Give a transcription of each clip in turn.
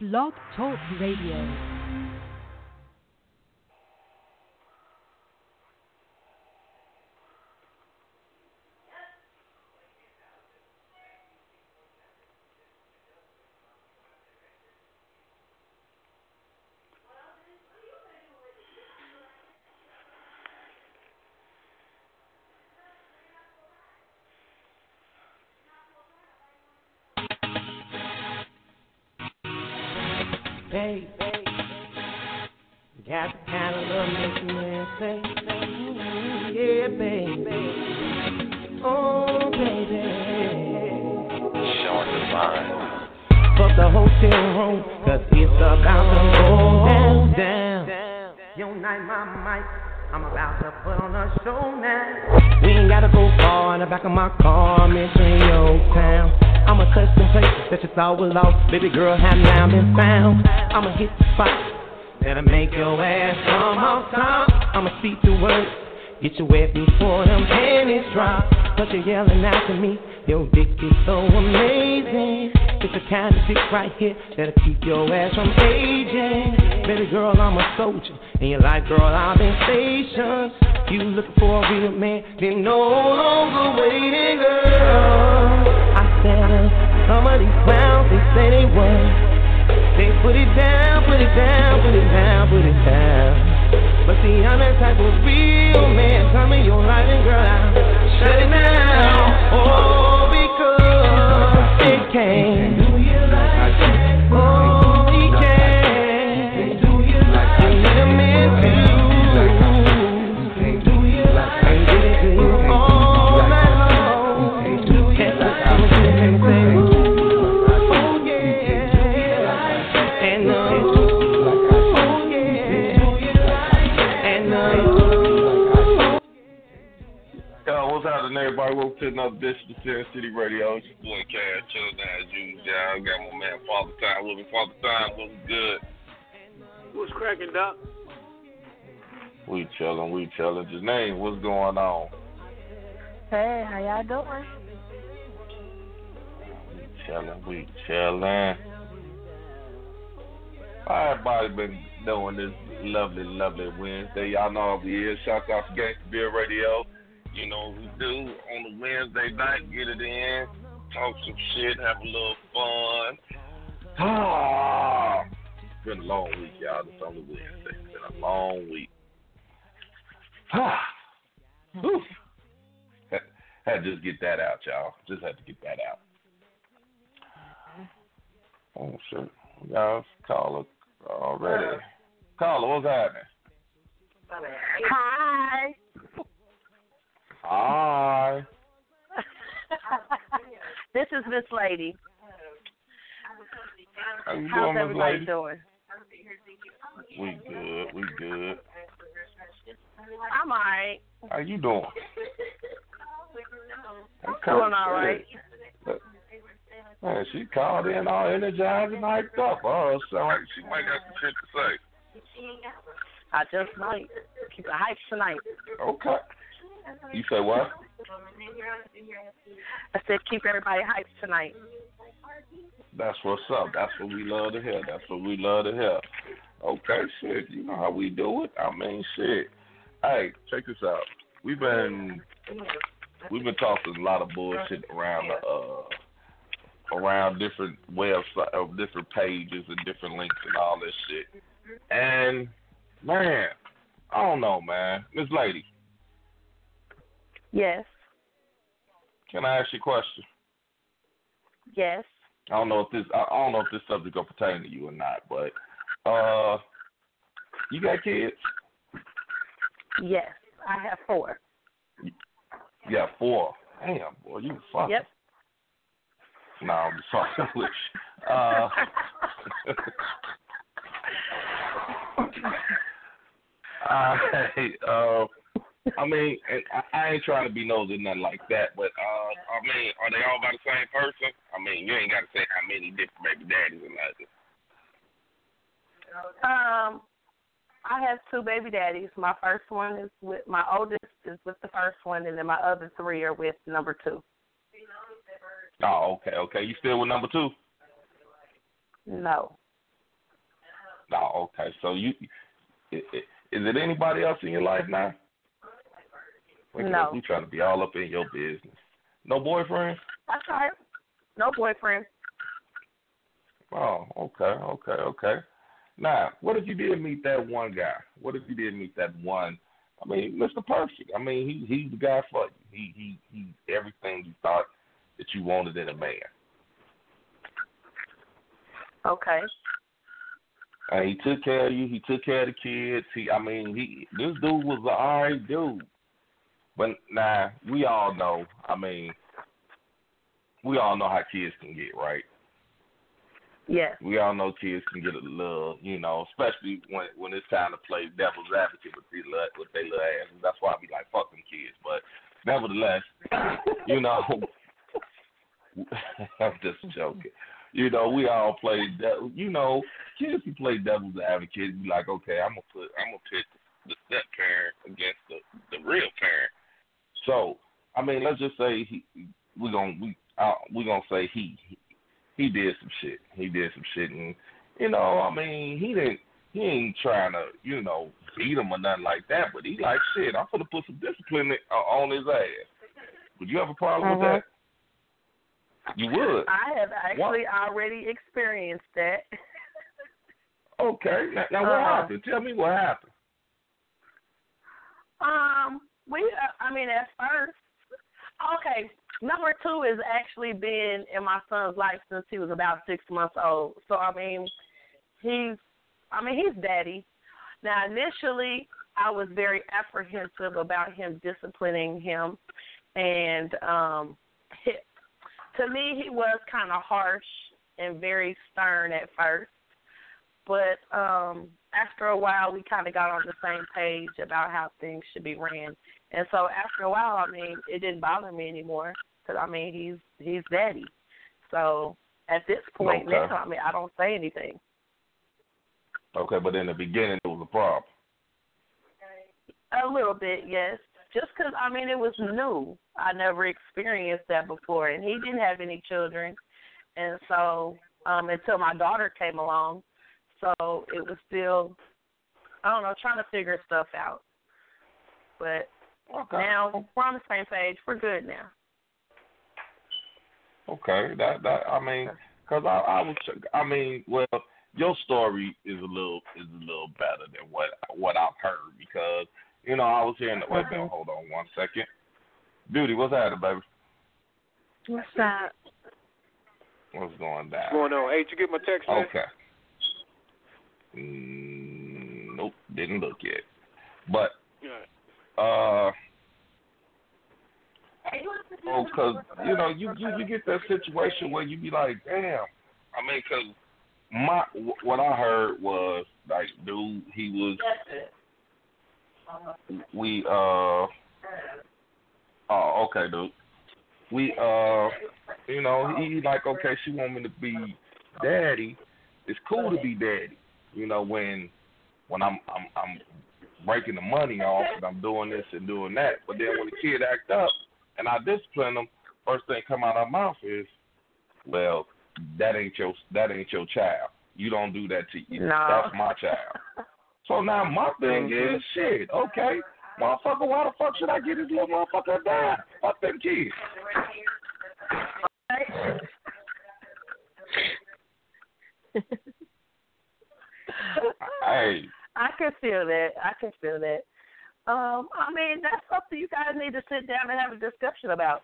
Blog Talk Radio. Lost. Baby girl, have now been found. I'ma hit the spot that'll make your ass come off top. I'ma see through words, get you wet before them panties drop. But you're yelling out to me, your dick is so amazing. It's the kind of dick right here that'll keep your ass from aging. Baby girl, I'm a soldier, and you're like, girl, I've been stationed. You looking for a real man, then no longer waiting, girl. Some of these clowns, they say they won. They put it down, put it down, put it down, put it down. But see, I'm that type of real man. Tell me your life and girl, I'll shut it down. Oh, happening, everybody? Welcome to another edition of Sin City Radio. It's your boy Cash, chilling down as usual. I got my man Father Time with me. Father Time, what's good? What's cracking, Doc? We chilling, we chilling. Janine, what's going on? Hey, how y'all doing? We chilling, we chilling. How everybody been doing this lovely, lovely Wednesday? Y'all know I'll be here. Shout out to Gangsta Beer Radio. You know we do on the Wednesday night. Get it in, talk some shit, have a little fun. Ah, it's been a long week, y'all. It's only Wednesday. It's been a long week. Ah, whew. Had, to just get that out, y'all. Just had to get that out. Oh shit, y'all caller already. Caller, what's happening? Hi. Hi. this is Miss Lady. How you How's doing, everybody Lady? doing? We good, we good. I'm alright. How you doing? I'm doing all right. Man, she called in all energized and hyped up. Oh, sound like she might got some shit to say. I just might keep it hype tonight. Okay. You say what? I said keep everybody hyped tonight. That's what's up. That's what we love to hear. That's what we love to hear. Okay, shit. You know how we do it. I mean, shit. Hey, check this out. We've been we've been talking a lot of bullshit around the uh around different websites, uh, different pages and different links and all this shit. And man, I don't know, man. Miss Lady, Yes. can I ask you a question? Yes. I don't know if this I don't know if this subject will pertain to you or not, but uh, you got kids? Yes. I have four. Yeah, four. Damn, boy, you fucking. Yep. No, I'm sorry. uh, uh, hey, uh, I mean, I, I ain't trying to be nosy or nothing like that, but uh, I mean, are they all by the same person? I mean, you ain't got to say how many different baby daddies and nothing. Um, I have two baby daddies. My first one is with my oldest is with the first one, and then my other three are with number two. Oh, okay, okay. You still with number two? No. No, okay. So you, is it anybody else in your life now? No. We trying to be all up in your business. No boyfriend? That's right. No boyfriend. Oh, okay, okay, okay. Now, what if you did meet that one guy? What if you did meet that one? I mean, Mr. Perfect. I mean, he he's the guy for you. He he he's everything you thought that you wanted in a man. Okay. And he took care of you. He took care of the kids. He, I mean, he this dude was an alright dude. But now we all know. I mean, we all know how kids can get, right? Yeah. We all know kids can get a little, you know, especially when when it's time to play devil's advocate with their little, with their little asses. That's why I be like, fuck them kids. But nevertheless, you know, I'm just joking. You know, we all play. De- you know, kids can play devil's advocate. Be like, okay, I'm gonna put, I'm gonna pit the step parent against the the real parent. So, I mean, let's just say he, we gonna we uh, we gonna say he he did some shit. He did some shit, and you know, I mean, he didn't. He ain't trying to, you know, beat him or nothing like that. But he like, shit, I'm gonna put some discipline uh, on his ass. Would you have a problem mm-hmm. with that? You would. I have actually what? already experienced that. okay. Now, now what uh, happened? Tell me what happened. Um, we. Uh, I mean, at first, okay. Number two has actually been in my son's life since he was about six months old. So I mean, he's. I mean, he's daddy. Now, initially, I was very apprehensive about him disciplining him, and um, to me, he was kind of harsh and very stern at first. But um, after a while, we kind of got on the same page about how things should be ran. And so after a while, I mean, it didn't bother me anymore because I mean, he's he's daddy. So at this point okay. now, I mean, I don't say anything. Okay, but in the beginning, it was a problem. A little bit, yes just because I mean it was new. I never experienced that before, and he didn't have any children, and so um until my daughter came along, so it was still I don't know trying to figure stuff out. But okay. now we're on the same page. We're good now. Okay, that that I mean, because I I was I mean, well, your story is a little is a little better than what what I've heard because you know, I was hearing. Wait a minute, hold on one second. Beauty, what's happening, baby? What's that? What's going down? What's going on? Hey, did you get my text? Man? Okay. Mm, nope, didn't look yet. But uh, oh, cause you know you, you you get that situation where you be like, damn. I mean, cause my what I heard was like, dude, he was we uh oh okay dude. We uh you know he like okay she want me to be daddy. It's cool to be daddy you know when when i'm i'm i'm breaking the money off and i'm doing this and doing that but then when the kid act up and i discipline them first thing come out of my mouth is well that ain't your that ain't your child you don't do that to you no. that's my child so now my thing mm-hmm. is, shit, okay, motherfucker, why the fuck should I get this little motherfucker die? Fuck them kids. hey. I can feel that. I can feel that. Um, I mean, that's something you guys need to sit down and have a discussion about,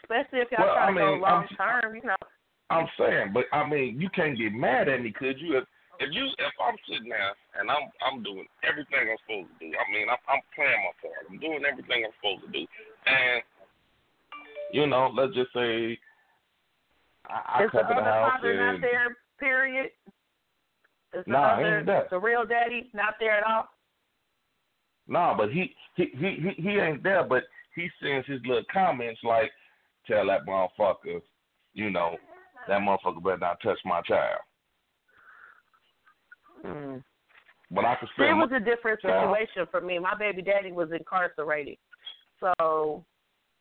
especially if y'all well, trying I mean, to go long term. You know. I'm saying, but I mean, you can't get mad at me, could you? If if you if I'm sitting there and I'm I'm doing everything I'm supposed to do, I mean I'm I'm playing my part. I'm doing everything I'm supposed to do, and you know, let's just say I, I come the to the other house and not there? Period. Nah, other, ain't that. the real daddy not there at all? Nah, but he he he he, ain't there, but he sends his little comments like, "Tell that motherfucker, you know, that motherfucker better not touch my child." Mm. But I could it was a different situation for me. My baby daddy was incarcerated, so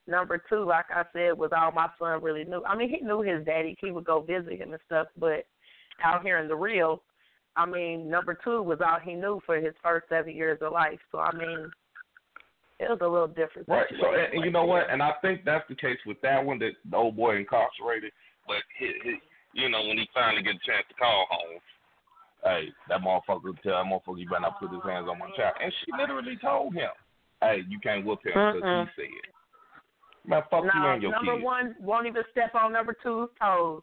number two, like I said, was all my son really knew. I mean, he knew his daddy. He would go visit him and stuff, but out here in the real, I mean, number two was all he knew for his first seven years of life. So I mean, it was a little different. Right. So, and, and you know what? And I think that's the case with that one that the old boy incarcerated. But he, he, you know, when he finally get a chance to call home, hey, that motherfucker tell that motherfucker you better not put his hands on my child. And she literally told him, hey, you can't whoop him because Mm-mm. he said. Man, fuck you and your number kids. one won't even step on number two's toes.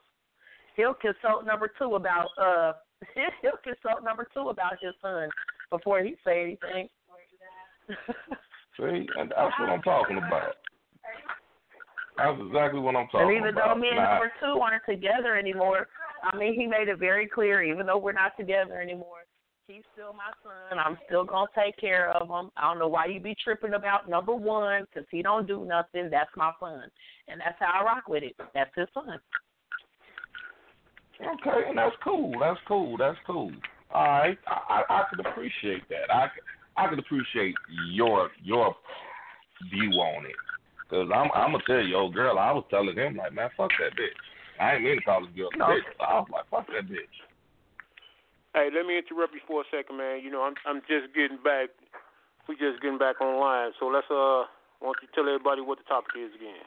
He'll consult number two about uh he'll consult number two about his son before he say anything. See, and that's what I'm talking about. That's exactly what I'm talking about. and even about. though me and Now, number two aren't together anymore, I mean he made it very clear, even though we're not together anymore, he's still my son. I'm still gonna take care of him. I don't know why you be tripping about number one one, 'cause he don't do nothing. That's my son, and that's how I rock with it. That's his son. Okay, and that's cool. That's cool. That's cool. All right, I I, I can appreciate that. I I can appreciate your your view on it. Cause I'm I'm gonna tell you, old girl, I was telling him like, man, fuck that bitch. I ain't mean to call this girl a No. bitch. I was like, fuck that bitch. Hey, let me interrupt you for a second, man. You know, I'm I'm just getting back. We just getting back online. So let's uh, why don't you tell everybody what the topic is again?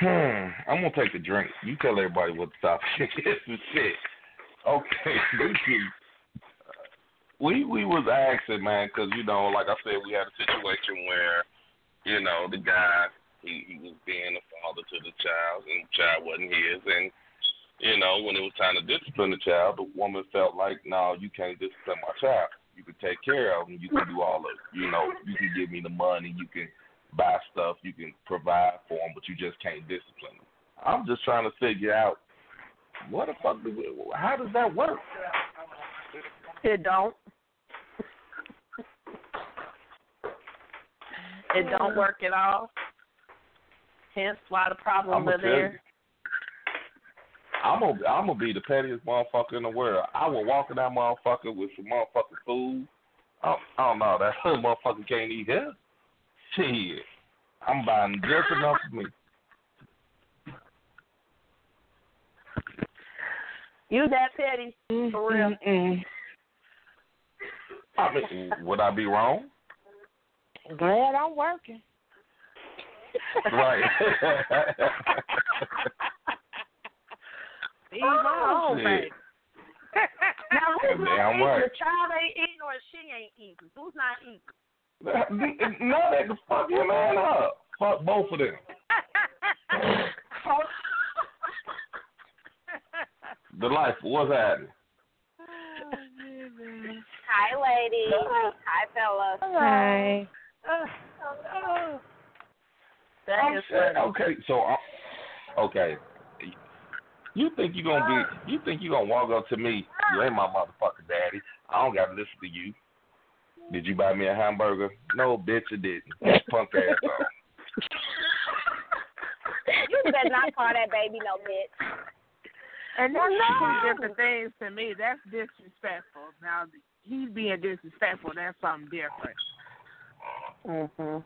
Hmm. I'm gonna take a drink. You tell everybody what the topic is and shit. Okay, we we was asking, man, 'cause you know, like I said, we had a situation where, you know, the guy he he was being a father to the child, and the child wasn't his, and you know, when it was time to discipline the child, the woman felt like, no, you can't discipline my child. You can take care of him. You can do all of, you know, you can give me the money. You can buy stuff. You can provide for them, but you just can't discipline them. I'm just trying to figure out what the fuck. Do we, how does that work? It don't. It don't work at all. Hence why the problems are you. there. I'm gonna I'm gonna be the pettiest motherfucker in the world. I will walk in that motherfucker with some motherfucking food. I don't, I don't know that motherfucker can't eat here. Shit, I'm buying just enough for me. You that petty for real? I mean, would I be wrong? Glad I'm working. Right. Leave alone, oh, Shit. baby. Now who's not Damn eating? right. The child ain't eating or she ain't eating? Who's not eating? No, they can fuck your man up. Fuck both of them. The life, what's happening? Hi, ladies. Hi, fellas. Hi. That I'm is saying, okay, so uh, okay, you think you're gonna be? You think you're gonna walk up to me? You ain't my motherfucking daddy. I don't gotta listen to you. Did you buy me a hamburger? No, bitch, you didn't. Punk ass on. You better not call that baby no bitch. And that's Well, two no. different things to me. That's disrespectful. Now he's being disrespectful. That's something different. Mhm.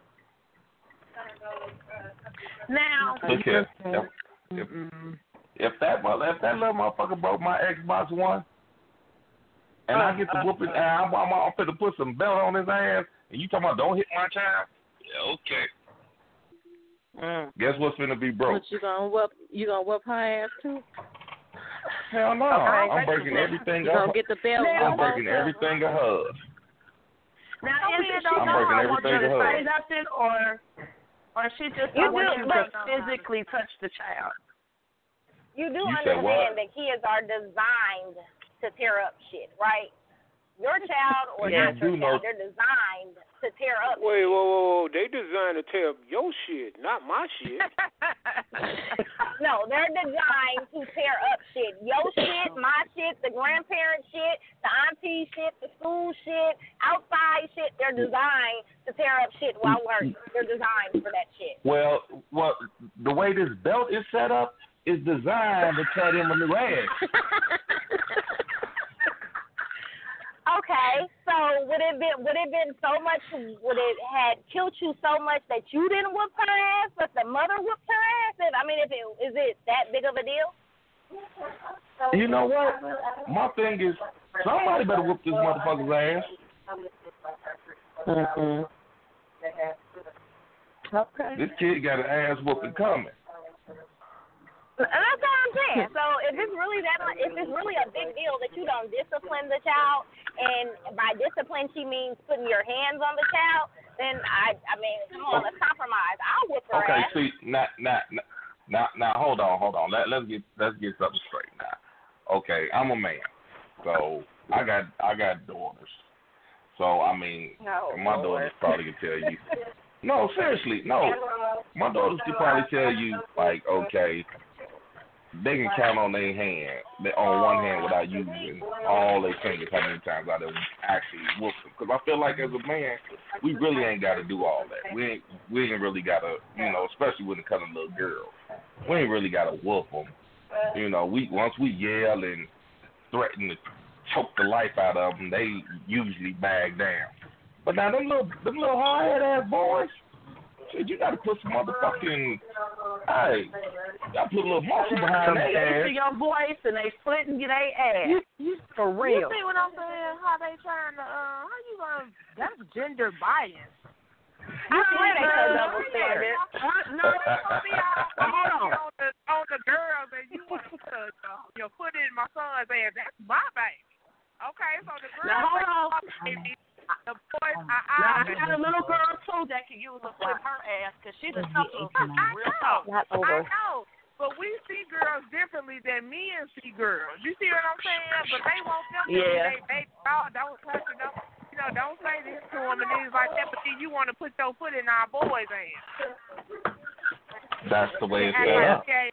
Now, Look here. If, if, if that mother, if that little motherfucker broke my Xbox One, and I get the whooping, and I'm, I'm, I'm finna put some belt on his ass, and you talking about don't hit my child? Yeah, okay. mm. Guess what's gonna be broke? But you gonna whoop you gonna whoop her ass too? Hell no. Okay. I'm breaking everything You up. gonna get the belt? I'm on breaking both everything of hers. now is it she I'm don't breaking want you everything to to her. say nothing, or or she just You don't want do, you to but- physically touch the child? You do You understand what? that kids are designed to tear up shit, right? Your child or Yeah, not your do know- child, they're designed to tear up. Wait, whoa, whoa, whoa! They designed to tear up your shit, not my shit. No, they're designed to tear up shit. Your shit, my shit, the grandparent shit, the auntie shit, the school shit, outside shit. They're designed to tear up shit while working. They're designed for that shit. Well, well, the way this belt is set up is designed to cut him a new ass. Okay, so would it been would it been so much would it had killed you so much that you didn't whoop her ass, but the mother whooped her ass? And I mean, if it is it that big of a deal? You know what? My thing is, somebody better whoop this motherfucker's ass. Mm-hmm. Okay. This kid got an ass whooping coming. And that's what I'm saying. So if it's really that, if it's really a big deal that you don't discipline the child, and by discipline she means putting your hands on the child, then I, I mean, come on, let's compromise. I'll whoop her Okay, ass. see, now, now, now, now, hold on, hold on. Let, let's get let's get something straight now. Okay, I'm a man, so I got I got daughters. So I mean, No, my Lord. daughters probably can tell you. No, seriously, no. My daughters could probably tell you like, okay, they can count on their hand, on one hand without using all their fingers how many times I done actually whoop them. Because I feel like as a man, we really ain't got to do all that. We ain't we ain't really got to, you know, especially when it comes to little girls. We ain't really got to whoop them. You know, we once we yell and threaten to choke the life out of them, they usually bag down. But now them little them little hard head ass boys, shit, you got to put some motherfucking hey, you got to put a little muscle behind that Bass to your voice and they splitting your they ass. You, you, For you see what I'm saying? How they trying to, uh, how you gonna, that's gender bias. I swear they so double standard. No, it's gonna be all Hold on. on the, on the girls and you want to put uh, your foot in my son's ass. That's my baby. Okay, so the girls, Now hold on. My baby, the boys, I, I, I got a little girl too that can use a whip her ass because she's a tougher. Real talk. Not I know, but we see girls differently than men see girls. You see what I'm saying? But they want them to Yeah. be they baby. Oh, don't touch it. Don't, you know, don't say this to them and things like that. But then you want to put your foot in our boys' ass. That's the way it's And set up. okay,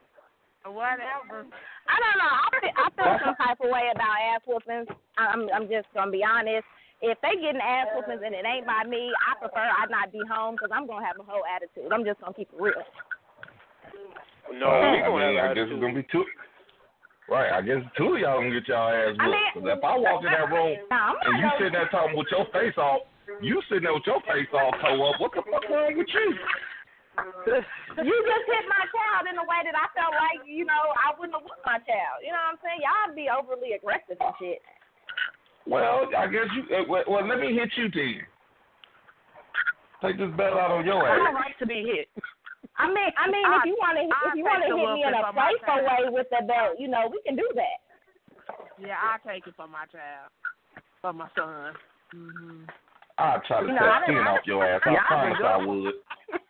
whatever. I don't know. I feel, I feel some type of way about ass whoopings. I'm I'm just gonna be honest. If they getting ass whoopings and it ain't by me, I prefer I not be home because I'm gonna have a whole attitude. I'm just gonna keep it real. No, Uh, we I gonna mean, have I guess it's gonna be two. Right, I guess two of y'all gonna get y'all ass I mean- if I walk in that room Now, and you sitting there talking with your face off, you sitting there with your face all toe up. What the fuck wrong with you? you just hit my child in a way that I felt like, you know, I wouldn't have whooped my child. You know what I'm saying? Y'all be overly aggressive and shit. Well, I guess you. uh, Well, well, let me hit you then. Take this belt out on your ass. I don't ass. like to be hit. I mean, I mean, I- if you want to, I if you want to hit me in a playful way with the belt, you know, we can do that. Yeah, I take it for my child, for my son. hmm I'll try to You know, cut skin off your ass. I Yeah, promise done I good. would.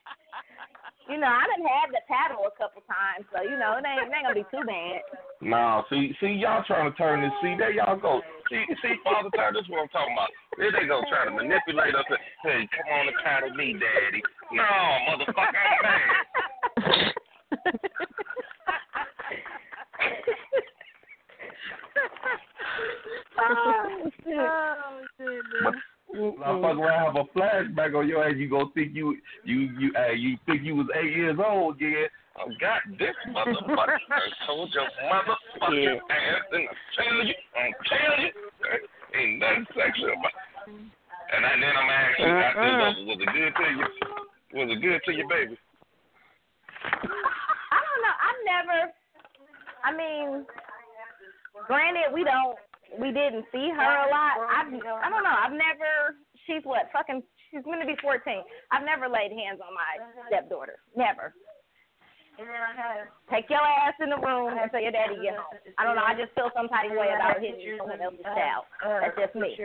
You know, I done had the paddle a couple times, so you know, it ain't, it ain't gonna be too bad. No, see, see, y'all trying to turn this. See, there y'all go. See, see, Father Time, this is what I'm talking about. There they go trying to manipulate us. and, Hey, come on and paddle me, Daddy. No, motherfucker, I'm mad. Oh, goodness. Oh, but motherfucker, when I have a flashback on your ass, you gonna think you, you, you, uh, you think you was eight years old again. I got this motherfucker. I told your motherfucking ass, and I tell you, I tell you, ain't nothing sexual about. It. And I, then I'm asking you, after it's over, was it good to you? Was it good to your baby? I don't know. I've never. I mean, granted, we don't. We didn't see her a lot. I've. I don't know. I've never. She's what? Fucking. She's gonna be 14. I've never laid hands on my stepdaughter. Never. And then I have Take your ass in the room and say your daddy get home. I don't know. I just feel some type of way about hitting someone else's child. That's just me.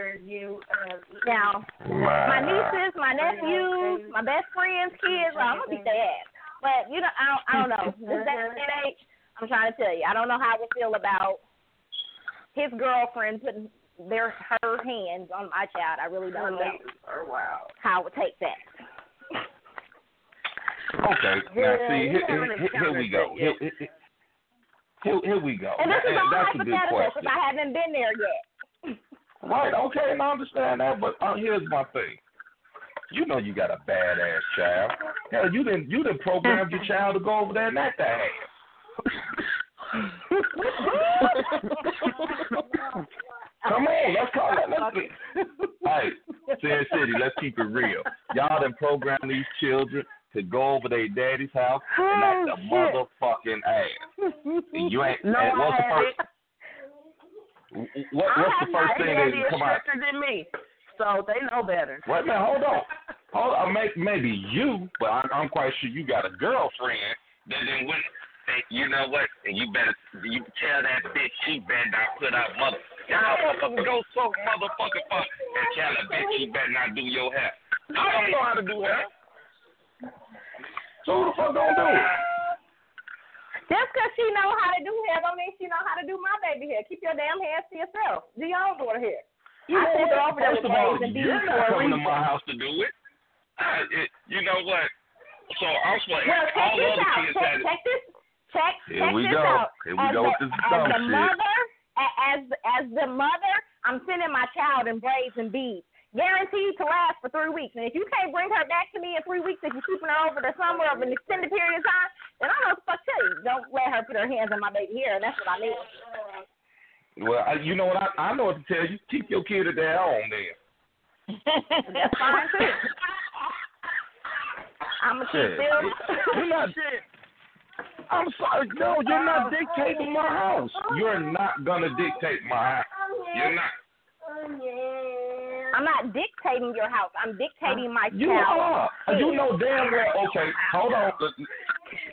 Now, my nieces, my nephews, my best friends' kids, I'm gonna beat their ass. But you know, I don't, I don't know. This that that age, I'm trying to tell you, I don't know how I would feel about his girlfriend putting their her hands on my child. I really don't know how I would take that. Okay, now see, you here, here, here we go. Here, here, here, here we go. And this is all that's a good hypothetical question. because I haven't been there yet. Right, okay, and I understand that, but uh, here's my thing. You know you got a badass child. Hell, you didn't you didn't program your child to go over there and act that ass. Come on, let's call it. Let's be, hey, Sin City, let's keep it real. Y'all done program these children to go over their daddy's house and act oh, a motherfucking ass. You ain't. No, and what's I the first? What, I what's have the first thing that come out? than me, so they know better. Wait minute, hold on. Hold on, may- maybe you, but I, I'm quite sure you got a girlfriend that then went. Hey, you know what? And you better you tell that bitch she better not put up mother. Y'all motherfucker go so motherfucking fuck and tell that bitch she better not do your hair. I don't know how to do hair. So who the fuck gonna do it? Just because she know how to do hair don't mean she know how to do my baby hair. Keep your damn hair to yourself. Do your own daughter hair. You I sent her over there First with of all, braids and beads you're for not a coming to reason. my house to do it. I, it you know what? So I'm supposed Well, check all this other out. kids Check, had it. check this. Check, Here check we this go. out. Here we as go the, with this as the shit. mother, as as the mother, I'm sending my child in braids and beads, guaranteed to last for three weeks. And if you can't bring her back to me in three weeks, if you're keeping her over the summer of an extended period of time, then I don't know fuck to tell you. Don't let her put her hands on my baby hair, that's what I mean. Well, I, you know what? I, I know what to tell you. Keep your kid at their home then. That's fine too. I'm gonna keep Shit. You're not. I'm sorry. No, you're not dictating my house. You're not gonna dictate my house. You're not. I'm not dictating your house. I'm dictating my You are. You know damn well. Okay, hold on.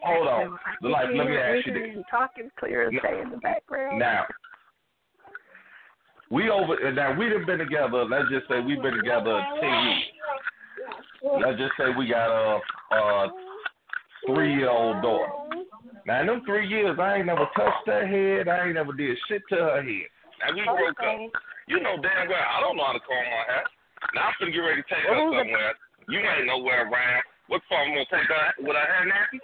Hold on. Like, let me ask you this. Talking clear as day in the background. Now, we over now we have been together. Let's just say we've been together ten weeks. Let's just say we got a, a three year old daughter. Now in them three years, I ain't never touched her head. I ain't never did shit to her head. Now we broke up. You know damn well I don't know how to comb my hair. Now I'm finna get ready to take her somewhere. You ain't nowhere around. What for? I'm gonna take her with her hair nappy?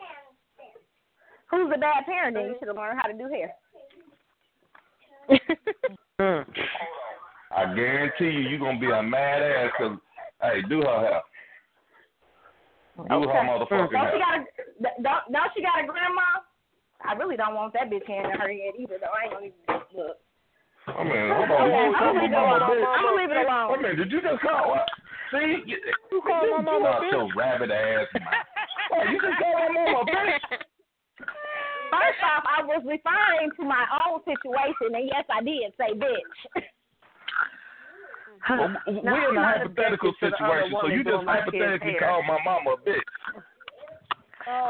Who's the bad parent? Then you should have learned how to do hair. I guarantee you, you're gonna be a mad ass because, hey, do her hair. Do her motherfucking Don't she got a don't don't she got a grandma? I really don't want that bitch hand in her head either though. I ain't gonna even look. Oh, I mean, hold on. Okay, You I'm gonna leave it alone. Oh, I'm gonna leave it alone. Wait a minute, did you just call her? See, you, you call my mama out bitch? your rabbit ass mouth. Oh, you just call my mama bitch. First off, I was referring to my own situation, and yes, I did say bitch. Well, No, we're in a I'm not hypothetical objecting to the other situation, so you just doing my kid's hypothetically hair. called my mama a bitch.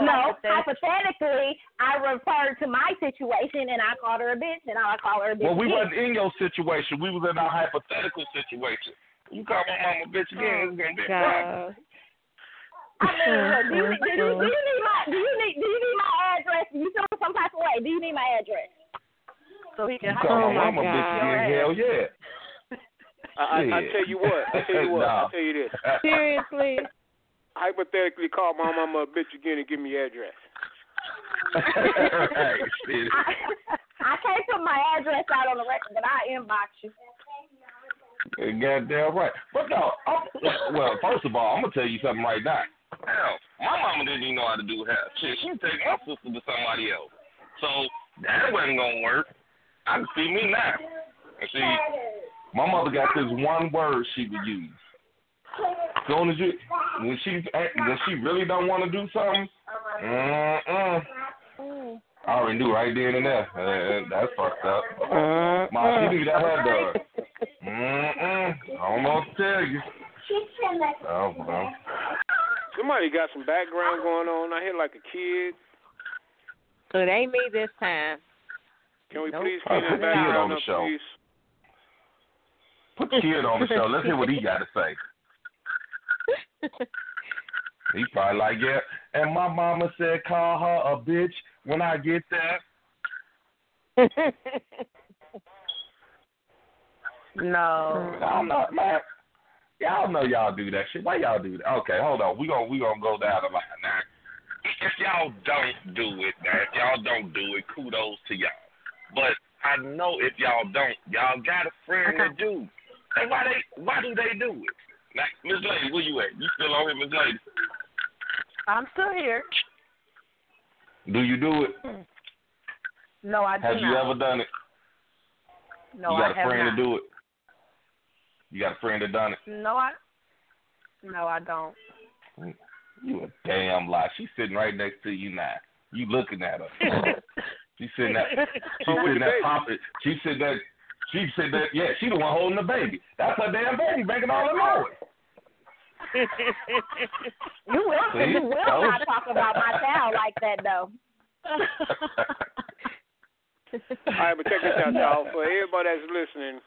no, hypothetically, I referred to my situation, and I called her a bitch, and I call her a bitch. Well, we again. wasn't in your situation. We was in our hypothetical situation. You call my mama a bitch again, it's gonna be a problem. God. I mean, do you, do, you, do you need my do you need do you need my address? You feel some type of way? Do you need my address? So he You can call Oh, my my mama a bitch again, hell yeah. I, I, I tell you what. I tell you what. I Nah. tell you this. Seriously. Hypothetically, call my mama a bitch again and give me your address. right. I, I can't put my address out on the record, but I inbox you. Goddamn right. But no, I'm, well, first of all, I'm gonna tell you something right now. Hell, my mama didn't even know how to do hair. Shit, she take my sister to somebody else. So that wasn't gonna work. I can see me now. And see, my mother got this one word she would use. As soon as you, when she when she really don't want to do something, mm-mm. I already knew right then and there. Uh, that's fucked up. Ma, she need that hair done. Mm-mm. I don't know what to tell you. Oh, well. Somebody got some background going on. I hear like a kid. So it ain't me this time. Can we Nope. please keep the put the kid background on the up, show. please? Put kid on the show. Let's hear what he got to say. He probably like, yeah. And my mama said, call her a bitch when I get there. No. I don't know, man. Y'all know y'all do that shit. Why y'all do that? Okay, hold on. We gonna we gonna go down the line now. If y'all don't do it, now if y'all don't do it, kudos to y'all. But I know if y'all don't, y'all got a friend that do. And why they why do they do it? Now, Miss Lady, where you at? You still on here, Miss Lady? I'm still here. Do you do it? Hmm. No, I do not. Have you ever done it? no, I have not. you got a friend not. to do it? You got a friend that done it? No, I. No, I don't. You a damn lie. She's sitting right next to you now. You looking at her. She said that. She Oh, with said the that baby. Pop it. She said that. She said that. Yeah, she the one holding the baby. That's her damn baby making all the noise. You will, See? you will That not talk about my child like that though. All right, but check this out, y'all. For everybody that's listening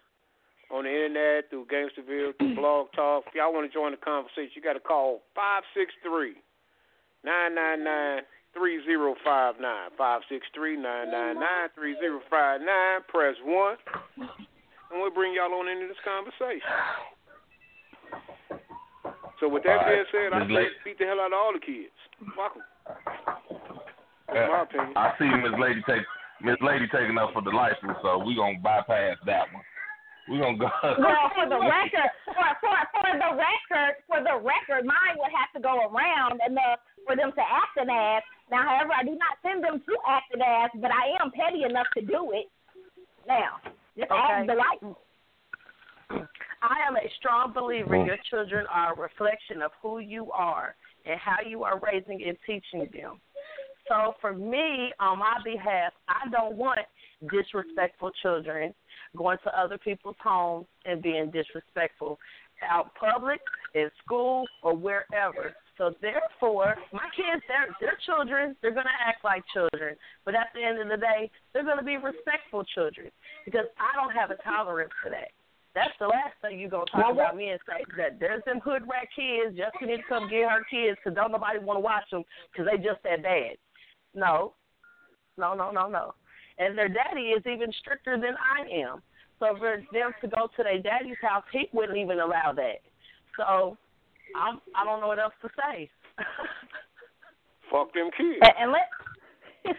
on the internet, through Gangsterville, through Blog Talk, if y'all want to join the conversation, you got to call 563 999 3059. 563 999 3059. Press 1, and we'll bring y'all on into this conversation. So, with that All being right. said, I Ms. say Lake- beat the hell out of all the kids. Fuck 'em. Uh, That's my opinion. I see Miss Lady take Miss Lady taking up for the license, so we gonna bypass that one. We gonna go. Well, for the record, for, for for the record, for the record, mine would have to go around enough for them to act an ass. Now, however, I do not send them to act an ass, but I am petty enough to do it. Now, just Okay. ask the license. I am a strong believer mm. your children are a reflection of who you are and how you are raising and teaching them. So for me, on my behalf, I don't want disrespectful children going to other people's homes and being disrespectful out public, in school, or wherever. So therefore, my kids, they're they're children. They're gonna act like children, but at the end of the day, they're gonna be respectful children because I don't have a tolerance for that. That's the last thing you're going to talk about me and say that there's them hood rat kids. Jessica need to come get her kids because don't nobody want to watch them because they just that bad. No, no, no, no, no. And their daddy is even stricter than I am. So for them to go to their daddy's house, he wouldn't even allow that. So I'm, I don't know what else to say. Fuck them kids. And, and let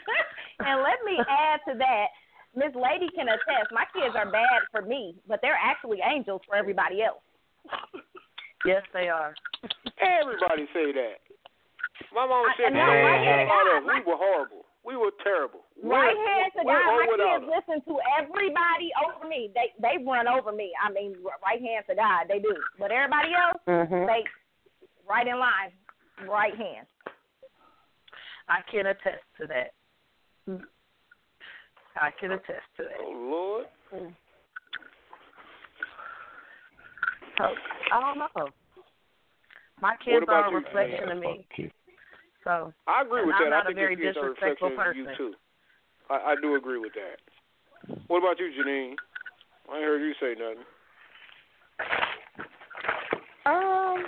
and let me add to that. Miss Lady can attest. My kids are bad for me, but they're actually angels for everybody else. yes, they are. Everybody say that. My mom I- said no, that right here, about us. God, my- We were horrible. We were terrible. Right We're- hand to God, my kids us. listen to everybody over me. They they run over me. I mean, right hand to God, they do. But everybody else, Mm-hmm. they right in line, right hand. I can attest to that. I can attest to that. Oh Lord. So I don't know. My kids are a you, reflection of me. So I agree And with I'm that. not I a think very your kids are a disrespectful reflection of you person. too. I, I do agree with that. What about you, Janine? I ain't heard you say nothing. Um,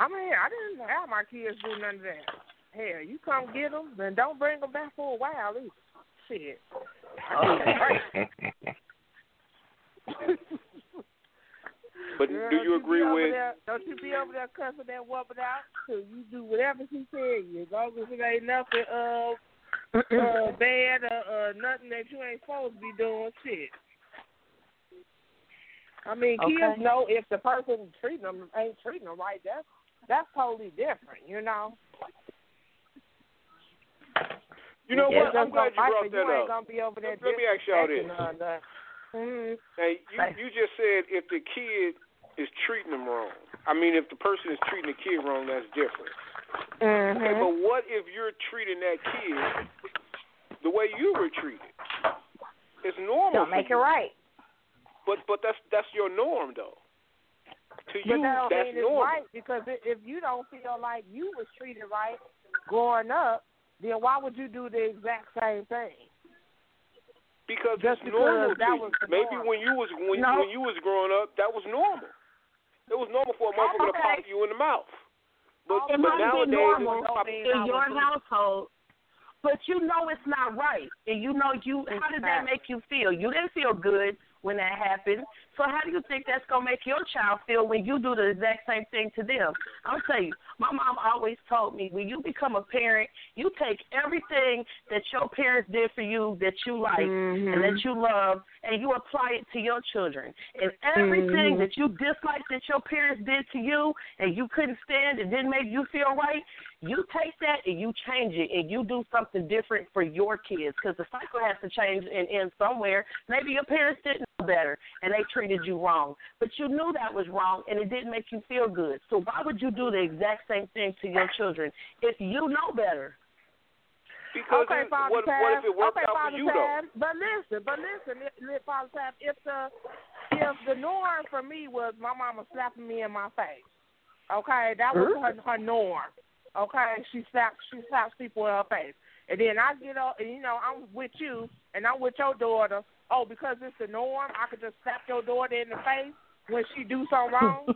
I mean, I didn't have my kids do none of that. Hell, you come get them, then don't bring them back for a while either. Shit. But Girl, do you agree with? There, don't you be over there cussing that woman out? So you do whatever she tell you, as long as it ain't nothing uh, uh bad or uh, nothing that you ain't supposed to be doing. Shit. I mean, kids Okay. know if the person treating them ain't treating them right. That's that's totally different, you know. You know Yeah. what? I'm glad you brought that ain't up. gonna be over there. Let me ask y'all this. disrespecting her or nothing. Mhm. Now, you, you just said if the kid is treating them wrong. I mean, if the person is treating the kid wrong, that's different. Okay, Mhm. but what if you're treating that kid the way you were treated? It's normal. Don't make it right. But but that's that's your norm though. To But you, that don't that's mean it's normal. right because if you don't feel like you was treated right growing up, then why would you do the exact same thing? Because Just it's normal that to was you. Maybe norm. when you was when No. when you was growing up, that was normal. It was normal for a motherfucker to pop you in the mouth. But, it but might be nowadays, normal it's pop- in your household, but you know it's not right, and you know you. How did that make you feel? You didn't feel good when that happened. So how do you think that's gonna make your child feel when you do the exact same thing to them? I'll tell you, my mom always told me when you become a parent, you take everything that your parents did for you that you like and mm-hmm. that you love, and you apply it to your children. And everything mm-hmm. that you disliked that your parents did to you, and you couldn't stand, and didn't make you feel right, you take that and you change it, and you do something different for your kids. Because the cycle has to change and end somewhere. Maybe your parents didn't know better, and they treated you wrong, but you knew that was wrong, and it didn't make you feel good. So why would you do the exact same thing to your children if you know better? Because okay, it, Father what, Tab. what if it worked okay, out Father for you Tab. But listen, but listen, li- li- Father Tab. If the if the norm for me was my mama slapping me in my face, okay, that was mm-hmm. her her norm. Okay, she slaps she slaps people in her face, and then I get up and you know I'm with you and I'm with your daughter. Oh, because it's the norm, I could just slap your daughter in the face when she do something wrong.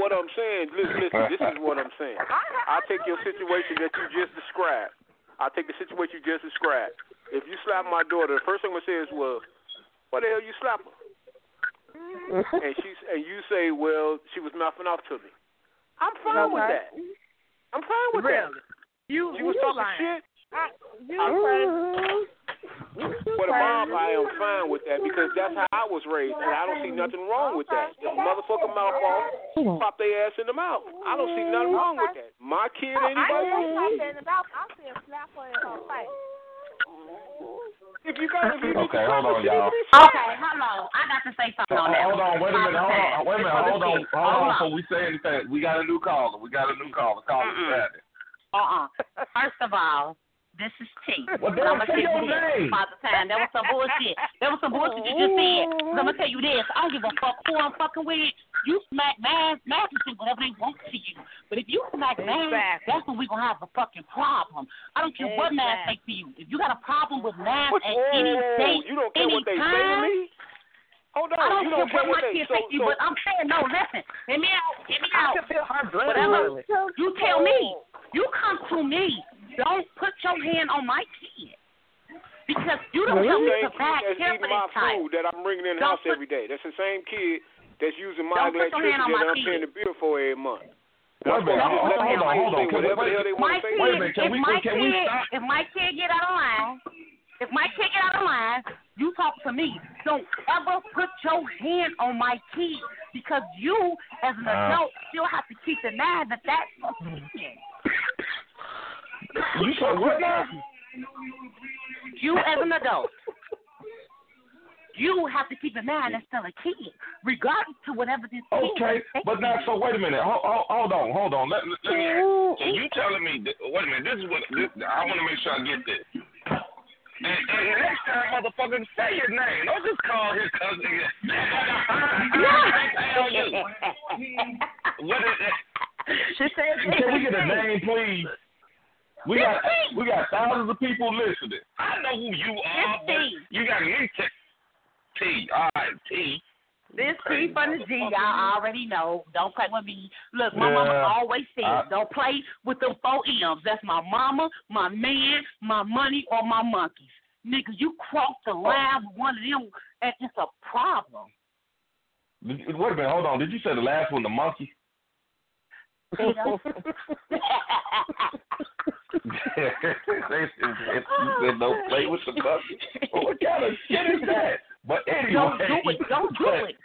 what I'm saying, listen, listen, this is what I'm saying. I take your situation that you just described. I take the situation you just described. If you slap my daughter, the first thing I'm gonna say is, "Well, what the hell you slap her?" Mm-hmm. and she's and you say, "Well, she was mouthing off to me." I'm fine with that. I'm fine with Really? that. You She was you talking lying. shit. I, you crazy. For the mom, I am fine with that because that's how I was raised, and I don't see nothing wrong with that. If a motherfucker mouth off, pop their ass in the mouth. I don't see nothing wrong with that. My kid, I anybody ain't else? talking about. I said slap her in. If you got, if you Okay, hold on, y'all. needs to be slapped. Okay, hold on. I got to say something on that. Hold on, wait a minute, hold on, wait a minute, hold on, hold on. Uh-uh. Hold Before we say anything, we got a new caller. We got a new caller. Call us Saturday. Uh-uh. First of all, this is T. Well, I'm gonna say tell you this. Father Time, that was some bullshit. That was some bullshit you just said. But I'm gonna tell you this. I don't give a fuck who I'm fucking with. You smack man, man can whatever they want to you. But if you smack man, Exactly. that's when we gonna have a fucking problem. I don't care what man say to you. If you got a problem with man at any Whoa, state, you don't care any what they say to time, me? Hold on, I don't you care don't what my kids so, say to you, so, but I'm saying no. Listen, hear me out. Hear me I out. can feel her blood Whatever. You tell me. You come to me. Don't put your hand on my kid. Because you don't That's tell the me same to back kid that's care eating for my this food that I'm bringing in the Don't house put- every day. That's the same kid that's using my Don't put your electricity that my I'm kid. paying the bill for every month. Wait a minute, hold on, I'm hold on, saying. hold on. Say Can we, whatever the hell wait, they My want to say. kid, Wait a minute, can if we- my can we kid, stop? if my kid get out of line, if my kid get out of line, you talk to me. Don't ever put your hand on my kid because you, as an Uh. adult, still have to keep in mind that that's a kid. You said what now? You as an adult, you have to keep in mind that's still a kid, regardless to whatever this kid Okay, but now, so wait a minute. Hold, hold, hold on, hold on. Let, let, me ask. So you telling me? That, wait a minute. This is what this, I want to make sure I get this. And, and next time, motherfucker, say your name. Don't just call his cousin. What is it? She said, Can we get a name, please? We got we got thousands of people listening. I know who you are. It's but T. You got me T. T. All right, T. This T from the G, y'all already know. Don't play with me. Look, my mama always said, I- don't play with them four M's. That's my mama, my man, my money, or my monkeys. Nigga, you cross the oh. line with one of them, and it's a problem. Wait a minute, hold on. Did you say the last one, the monkey? You know? they said said don't play with the monkey. Oh, well, what kind of shit is that? But anyway, don't do it. Don't do it.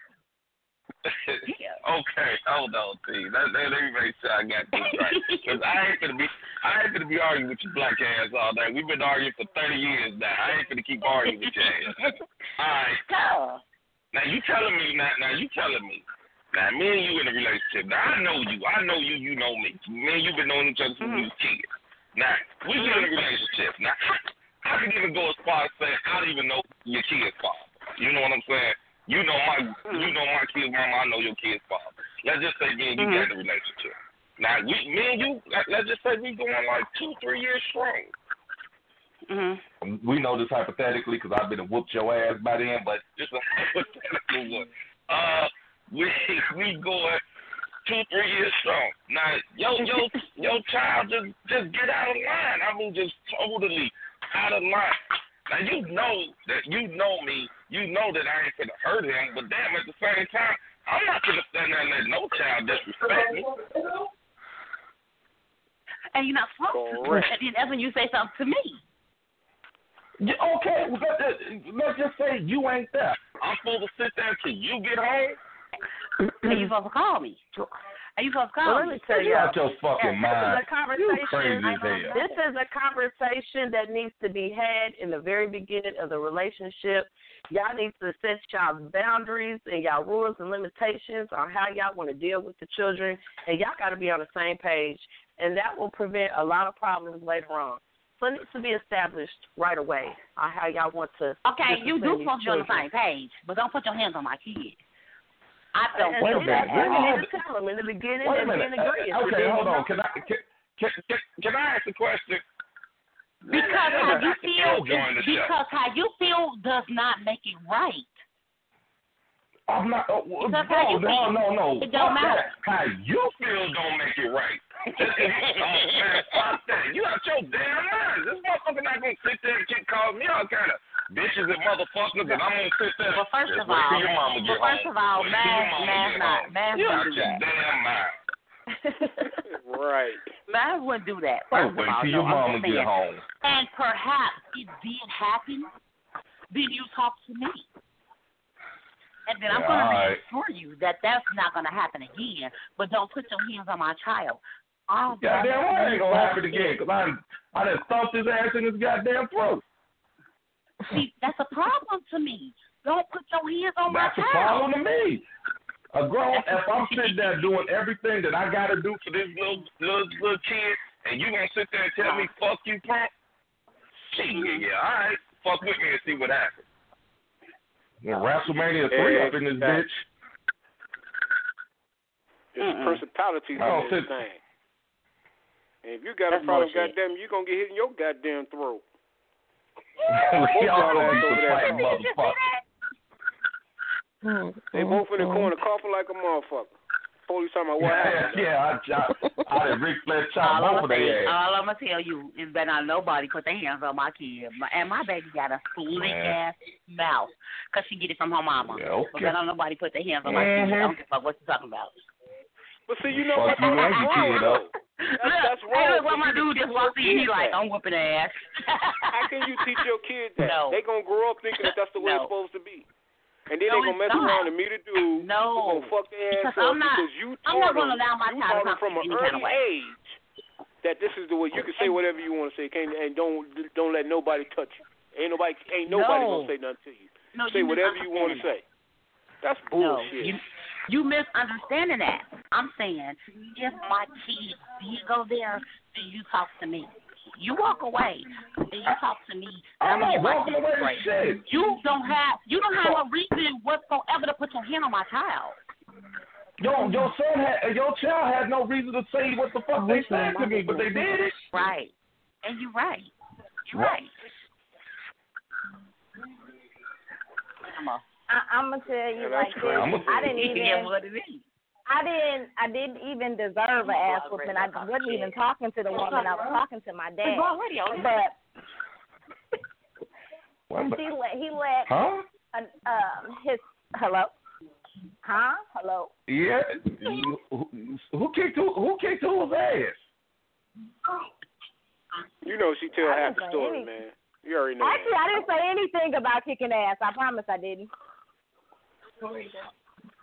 okay, hold on, T. Let, let, let me make sure I got this right. Because I ain't gonna be, I ain't gonna be arguing with your black ass all day. We've been arguing for thirty years now. I ain't gonna keep arguing with your ass. All right. Now you telling me now? Now you telling me? Now me and you in a relationship. Now I know you. I know you. You know me. Me and you been knowing each other since we was kids. Now we get in a relationship. Now I, I can even go as far as saying I don't even know your kid's father. You know what I'm saying? You know my you know my kid's mama. I know your kid's father. Let's just say me and you Mhm. got in a relationship. Now we me and you. let- Let's just say we going like two three years strong. Mm-hmm. We know this hypothetically because I've been and whooped your ass by then, but just a hypothetical one. Uh, we we going two three years strong. Now, yo yo yo child just just get out of line. I mean, just totally out of line. Now you know that you know me. You know that I ain't gonna hurt him, but damn, at the same time, I'm not gonna stand there and let no child disrespect me. And you're not supposed to. And then that's when you say something to me. Yeah, okay, let, let's just say you ain't there. I'm supposed to sit there till you get home. And you supposed to call me. And you supposed to call Well, let me. me tell You you. out your fucking This is mind. a conversation. crazy as. This is a conversation that needs to be had in the very beginning of the relationship. Y'all need to set y'all boundaries and y'all rules and limitations on how y'all want to deal with the children, and y'all got to be on the same page. and that will prevent a lot of problems later on. So it needs to be established right away on how y'all want to. Okay, you do discipline supposed to be on the same page, but don't put your hands on my kid. I don't. Wait a you minute. need Wait a to tell them in the beginning Wait and be minute. in agreement. Uh, okay, hold on. Can I can, can, can, can I ask a question? Because how you feel, the show. because how you feel does not make it right. I'm not. Uh, no, Because no, feel, no, no. it don't Fuck matter. that. How you feel don't make it right. Just 'cause you- oh, man, fuck that. You out your damn mind. This motherfucker not gonna sit there and keep calling me all kind of bitches and motherfuckers, and I'm gonna sit there. Well, first of all- your mama get well, first home. of all, Wait till your Mav- mama Mav's get not- home. Not do that. damn mind. Right. Man wouldn't do that. Oh, First wait of all, till no, your I'm mama get saying. home. And perhaps it did happen. Then you talk to me. And then I'm Yeah, going all to right. reassure you that that's not going to happen again. But don't put your hands on my child. All Goddamn, that well, it ain't gonna happen again, cause I, I done stuffed his ass in his goddamn throat. See, that's a problem to me. Don't put your hands on That's my a child. problem to me. A grown, if I'm sitting there doing everything that I gotta do for this little little little kid, and you gonna sit there and tell me fuck you, punk? Shit, yeah, yeah, all right, fuck with me and see what happens. Yeah, WrestleMania three up in this Exactly. bitch. Principalities Oh, this thing. And if you got a problem, bullshit. goddamn, you gonna get hit in your goddamn throat. Y'all y'all be over some there. fighting motherfuckers. Hmm. They both in the corner coughing like a motherfucker. Police talking about what Yeah, happened. yeah, I, I, I did Ric Flair chop All I'm, gonna their ass. all I'm gonna tell you is that not nobody put their hands on my kid, My- and my baby got a slick ass mouth, cause she get it from her mama. Yeah, But okay. don't nobody put their hands on my kid. I don't give a fuck what you talking about. But see, you know Fuck what? you That's and wrong, kid though. That's, Look, that's hey, wrong. look, what my dude just teach walked your in. He kid like. I'm whooping ass. How can you teach your kids that? No. They gonna grow up thinking that that's the way No. it's supposed to be. And then No, they gonna mess not. around and meet a dude No. who gonna fuck their ass Because up I'm not- because you I'm taught not gonna them, allow my you child to taught them from an me any kind early of age that this is the way you can say whatever you want to say, can't and don't don't let nobody touch you. Ain't nobody ain't nobody No. gonna say nothing to you. No, say you whatever you want to say. That's No, bullshit. you you misunderstanding that. I'm saying if my kid did go there, then you talk to me. You walk away, then you talk to me. I'm and not oh, my walking away with shit. You don't have you don't have a reason whatsoever to put your hand on my child. Yo, your son had, your child had no reason to say what the fuck they said to me, but they did it. Right. And you're right. You're right. Come on. I, I'm gonna tell you Yeah, like this. I'ma I didn't Yeah, even. what it is. I didn't. I didn't even deserve an ass whooping. I wasn't even talking to the woman. I was talking to my dad. Blog radio. But What he let he let Huh? uh, um his hello, huh? Hello. Yeah. Who, who kicked who? Who kicked who's ass? You know she tell I half the story, anything. man. You already know. Actually, I didn't say anything about kicking ass. I promise I didn't.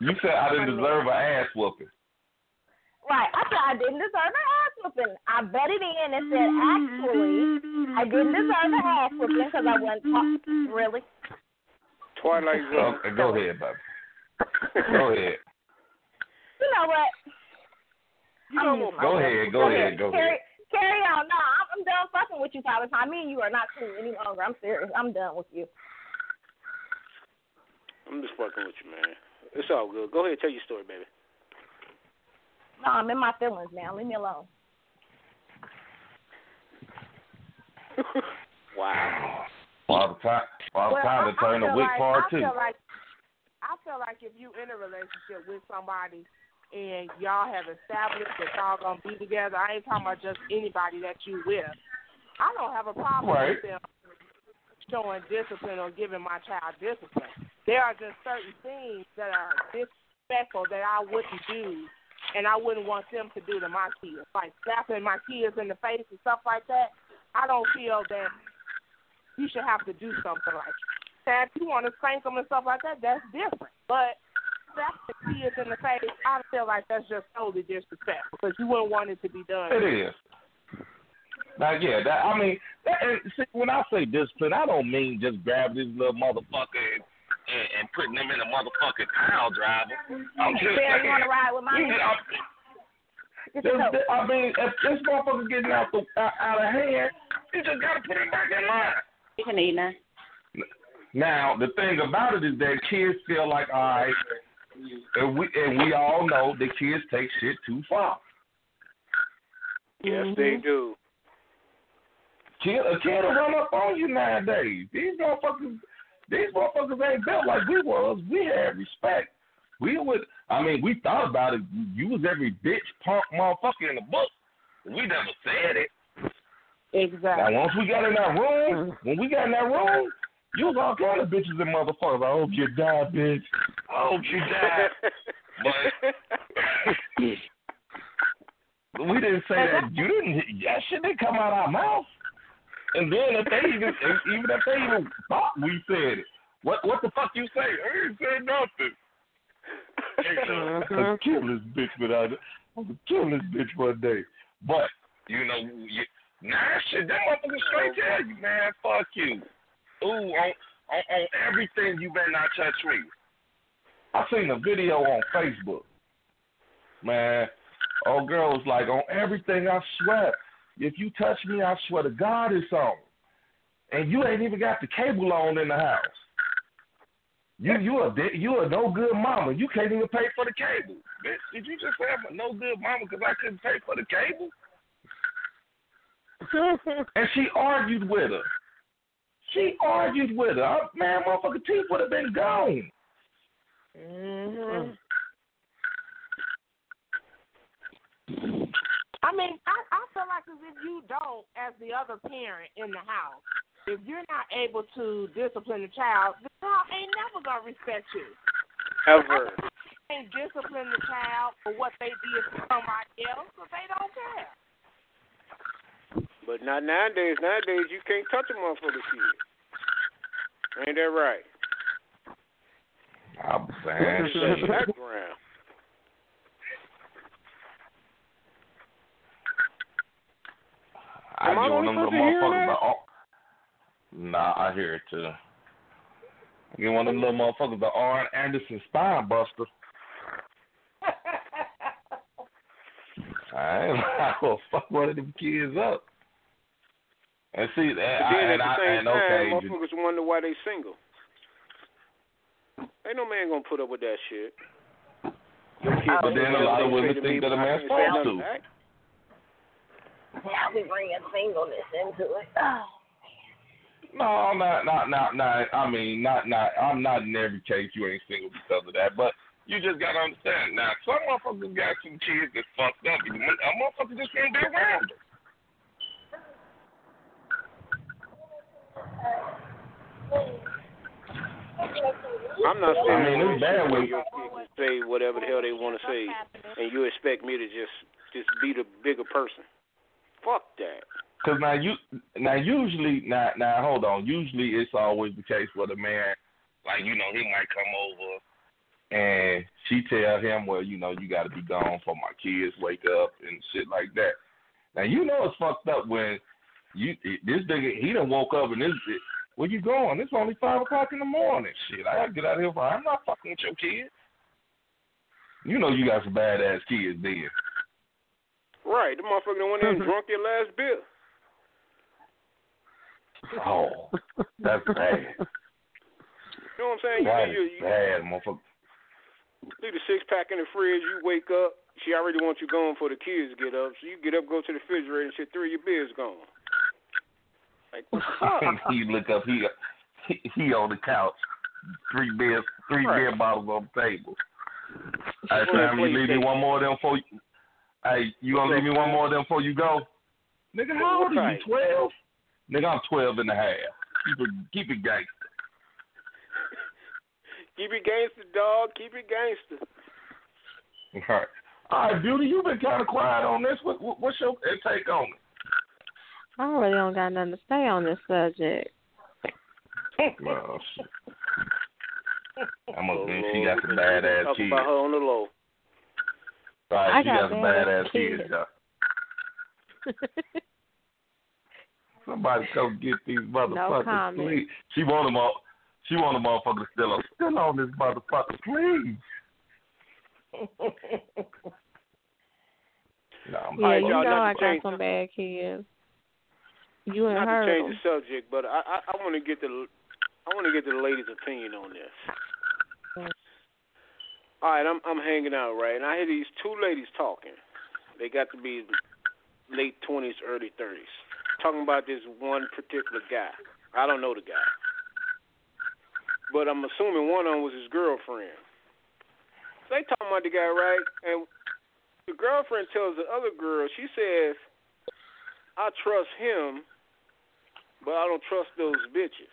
You said I didn't deserve an ass whooping. Right. I said I didn't deserve an ass whooping. I butted in and said, actually, I didn't deserve an ass whooping because I wasn't talking. Really? Twilight Zone. Okay, go ahead, baby. Go ahead. You know what? You I'm know gonna use? Go ahead, go ahead, go carry, ahead. Carry on. No, I'm, I'm done fucking with you, Tyler. I mean, you are not cool any longer. I'm serious. I'm done with you. I'm just fucking with you, man. It's all good. Go ahead, and tell your story, baby. No, I'm in my feelings now. Leave me alone. wow. Father time, Father time to turn the feel wick like, part I too. feel like I feel like if you in a relationship with somebody and y'all have established that y'all gonna be together, I ain't talking about just anybody that you with. I don't have a problem Right. with them showing discipline or giving my child discipline. There are just certain things that are disrespectful that I wouldn't do and I wouldn't want them to do to my kids. Like slapping my kids in the face and stuff like that. I don't feel that you should have to do something like that. If you want to spank them and stuff like that, that's different. But slapping kids in the face, I feel like that's just totally disrespectful because you wouldn't want it to be done. It is. Now, yeah, that I mean, that, see, when I say discipline, I don't mean just grab this little motherfucker and, and, and putting them in a motherfucking pile driver. I'm just Sarah, saying. you want to ride with my Yeah, I'm- Get This, this- I mean, if this motherfucker getting out the out, out of hand, you just gotta put him back in line. You can eat now. Now, the thing about it is that kids feel like, all right, and we and we all know that kids take shit too far. Yes, they mm-hmm. do. Kid, a kid will run up on you nowadays. These motherfuckers, these motherfuckers ain't built like we was. We had respect. We would, I mean, we thought about it. You was every bitch, punk motherfucker in the book. We never said it. Exactly. Now, once we got in that room, mm. when we got in that room, you was all kind of bitches and motherfuckers. I hope you die, bitch. I hope you die. But we didn't say that. You didn't. That shit didn't come out our mouth. And then if they even, if, even if they even thought we said it, what what the fuck you say? I ain't said nothing. I'm kill this bitch without it. I'm gonna kill this bitch one day. But you know, you, nah, shit, that motherfucker straight tell you, man, fuck you. Ooh, on on, on everything you better not touch me. I seen a video on Facebook. Man, old girl was like, on everything I swear, if you touch me, I swear to God it's on. And you ain't even got the cable on in the house. You you a you a no good mama. You can't even pay for the cable. Bitch, did you just say I'm a no good mama because I couldn't pay for the cable? and she argued with her. She argued with her. I- Man, motherfucker, teeth would have been gone. hmm I mean, I, I feel like as if you don't, as the other parent in the house, if you're not able to discipline the child, the child ain't never gonna respect you. Ever. Ain't discipline the child for what they did to somebody else, because they don't care. But not nowadays. Nowadays, you can't touch a motherfucker kid. Ain't that right? I'm That's saying the background. I Am I of them little motherfuckers. nah, I hear it too. I get one of them little motherfuckers, the Arn Anderson spine buster. I ain't I will fuck one of them kids up. And see, and, I, and, the I, and time, okay, motherfuckers wonder why they single. Ain't no man gonna put up with that shit. But then a lot of women think that a man's supposed to. Now we bringing singleness into it. Oh. No, not not not not. I mean, not not. I'm not in every case. You ain't single because of that, but you just gotta understand. Now, some motherfuckers got some kids that's fucked up. and A motherfucker just can't be around them. I'm not I saying mean, it's bad when your kid can say whatever the hell they want to say, and you expect me to just just be the bigger person. Fuck that. Cause now you now usually now now hold on. Usually it's always the case where the man, like you know, he might come over and she tell him, well, you know, you got to be gone for my kids wake up and shit like that. Now you know it's fucked up when you this nigga he done woke up and this where you going? It's only five o'clock in the morning. Shit, I gotta get out of here. For, I'm not fucking with your kids. You know you got some badass kids then. Right, the motherfucker that went in and mm-hmm. drunk your last beer. Oh, that's bad. You know what I'm saying? You That leave, your, is you bad, motherfucker. leave the six pack in the fridge. You wake up. She already wants you gone before the kids get up. So you get up, go to the refrigerator, and shit. Three of your beers gone. Like what the fuck? he look up. He, he he on the couch. Three beers, three Right. beer bottles on the table. I Well, fam, you leave me one more of them for you. Hey, you gonna leave me one more of them before you go? Nigga, how old are you? Right. Twelve? Nigga, I'm twelve and a half. Keep it, keep it gangster. Keep it gangster, dog. Keep it gangster. All right. All right, Beauty, you've been kind of quiet on this. What, what, what's your take on it? I really don't got nothing to say on this subject. Well, shit. I must be. She Oh, got some Lord, badass Talk about her on the low. Right, I she got got some badass badass kids. kids. y'all. Somebody come get these motherfuckers, comment. please. She want them all. She want them motherfuckers still on, still on this motherfucker, please. No, I'm Yeah, right, you y'all, know I got some bad kids. You ain't Not to change them. the subject, but I I, I want to get the I want to get the ladies' opinion on this. Mm. All right, I'm I'm hanging out right, and I hear these two ladies talking. They got to be late twenties, early thirties, talking about this one particular guy. I don't know the guy, but I'm assuming one of them was his girlfriend. They talking about the guy, right? And the girlfriend tells the other girl, she says, "I trust him, but I don't trust those bitches."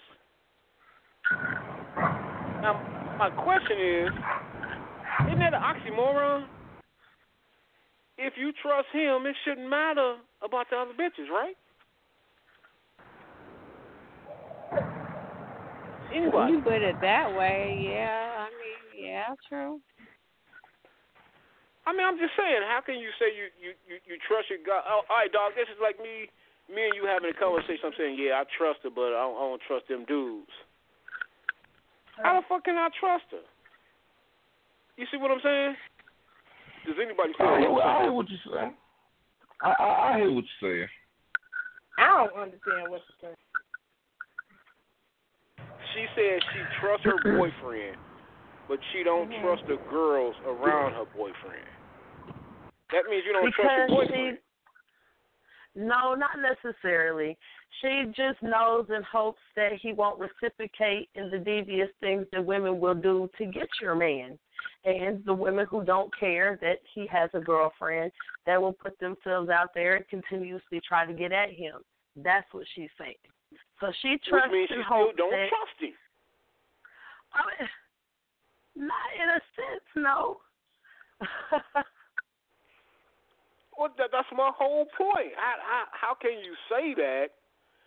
Now, my question is, isn't that an oxymoron? If you trust him, it shouldn't matter about the other bitches, right? Anybody? you put it that way, yeah. I mean, yeah, true. I mean, I'm just saying, how can you say you you you, you trust your God? Oh, all right, dog. This is like me, me and you having a conversation. I'm saying, yeah, I trust her, but I don't, I don't trust them dudes. How the fuck can I trust her? You see what I'm saying? Does anybody see I hear, what I I'm hear what you're saying. I, I, I hear what you're saying. I don't understand what you're saying. She says she trusts her boyfriend, but she don't Mhm. trust the girls around her boyfriend. That means you don't trust your Because boyfriend. No, not necessarily. She just knows and hopes that he won't reciprocate in the devious things that women will do to get your man. And the women who don't care that he has a girlfriend that will put themselves out there and continuously try to get at him. That's what she's saying. So she trusts Which means she and still hopes don't that, trust him. I mean, not in a sense, no. Well, that, that's my whole point. How, how how can you say that?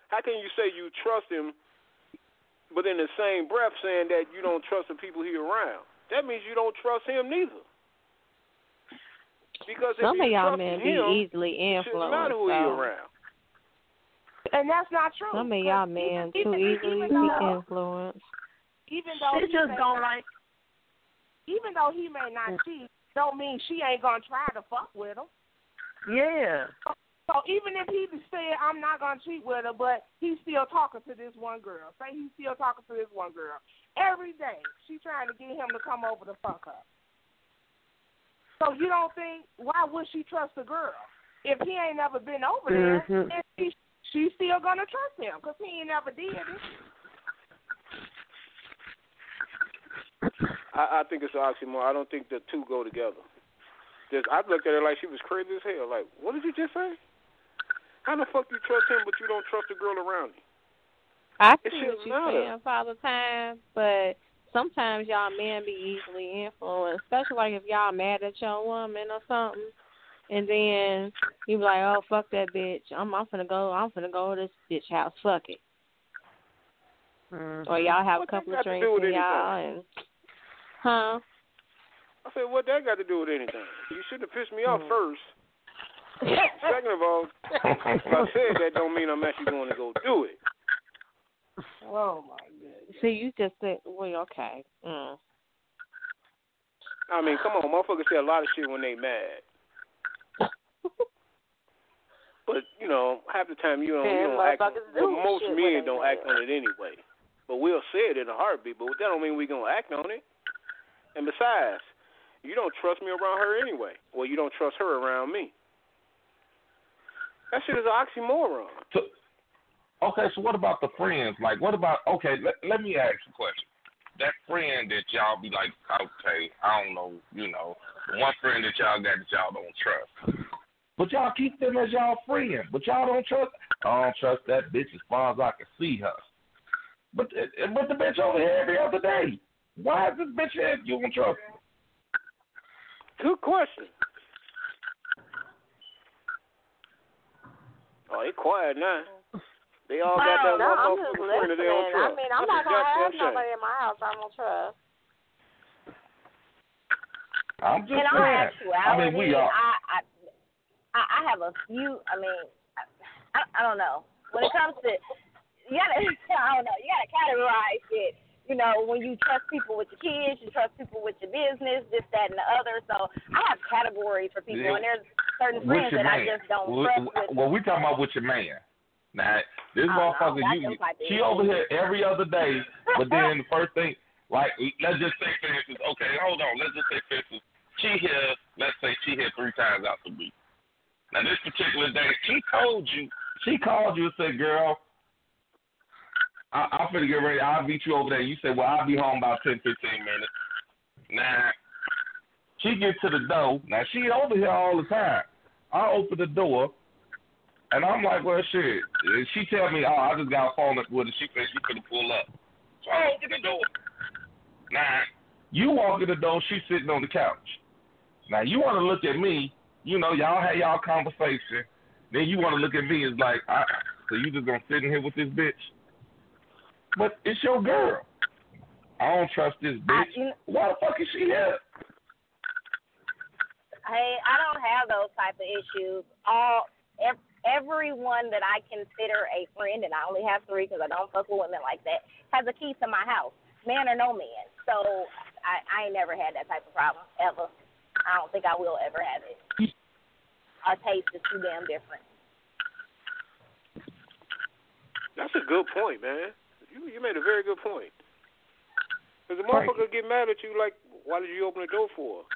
How can you say you trust him, but in the same breath saying that you don't trust the people he around? That means you don't trust him neither. Because Some of y'all trust men him, be easily it shouldn't matter influenced. who he around. And that's not true. Some of y'all men even, too easily be though, influenced. even though she just don't like even though he may not cheat, don't mean she ain't gonna try to fuck with him. Yeah. So even if he said I'm not gonna cheat with her, but he's still talking to this one girl. Say he's still talking to this one girl every day. She trying to get him to come over to fuck her. So you don't think why would she trust the girl if he ain't never been over there? Mhm. And she she's still gonna trust him because he ain't never did it. I, I think it's an oxymoron. I don't think the two go together. Just, I looked at her like she was crazy as hell. Like, what did you just say? How the fuck you trust him, but you don't trust the girl around you? I It see shouldn't what you're matter. saying all the time, but sometimes y'all men be easily influenced, especially like if y'all mad at your woman or something, and then you be like, "Oh fuck that bitch, I'm I'm finna go, I'm finna go to this bitch house, fuck it," mm-hmm. or y'all have What a couple of drinks and y'all and, huh? I said, what that got to do with anything? You should have pissed me off Hmm. first. Second of all, if I said that don't mean I'm actually going to go do it. Oh my goodness. See, you just said, well, okay. Mm. I mean, come on, motherfuckers say a lot of shit when they mad. But you know, half the time you don't, you don't act. do Well, most men don't act on it anyway. But we'll say it in a heartbeat. But that don't mean we gonna act on it. And besides, you don't trust me around her anyway. Well, you don't trust her around me. That shit is an oxymoron. So, okay, so what about the friends? Like, what about? Okay, let, let me ask you a question. That friend that y'all be like, okay, I don't know, you know, one friend that y'all got that y'all don't trust, but y'all keep them as y'all friend, but y'all don't trust. I don't trust that bitch as far as I can see her. But but the bitch over here every other day. Why is this bitch here? You don't trust? Her? questions. question. Oh, they quiet now. They all got that no, one I'm just motherfucking they don't listening. I mean, I'm That's not gonna have shame. nobody in my house I don't trust. I'm just in all saying. actuality, I mean, we are. I, I, I I have a few. I mean, I, I don't know. When it comes to, you gotta, I don't know. You gotta categorize it you know, when you trust people with your kids, you trust people with your business, this, that, and the other. So I have categories for people, Yeah. and there's certain friends that man. I just don't well, trust well, with. well, we talking about with your man. Now, this Oh, motherfucker, that's you, like she over here every other day, but then the first thing, like, let's just say, for instance, okay, hold on, let's just say, for instance, she here, let's say she here three times out the week. Now, this particular day, she told you, she called you and said, girl, I, I'm finna get ready, I'll meet you over there. You say, well, I'll be home about 10, 15 minutes. Now, she gets to the door. Now, she over here all the time. I open the door, and I'm like, well, shit. And She tell me, oh, I just got a phone up with her. She said she couldn't pull up. So I open the door. Now, you walk in the door, she's sitting on the couch. Now, you want to look at me, you know, y'all had y'all conversation. Then you want to look at me as like, I, so you just going to sit in here with this bitch? But it's your girl. I don't trust this bitch. you- Why the fuck is she here? Hey, I don't have those type of issues. All ev- everyone that I consider a friend, and I only have three because I don't fuck with women like that, has a key to my house, man or no man. So I, I ain't never had that type of problem ever. I don't think I will ever have it. Our taste is too damn different. That's a good point, man. You you made a very good point. Because the motherfucker get mad at you like, why did you open the door for her?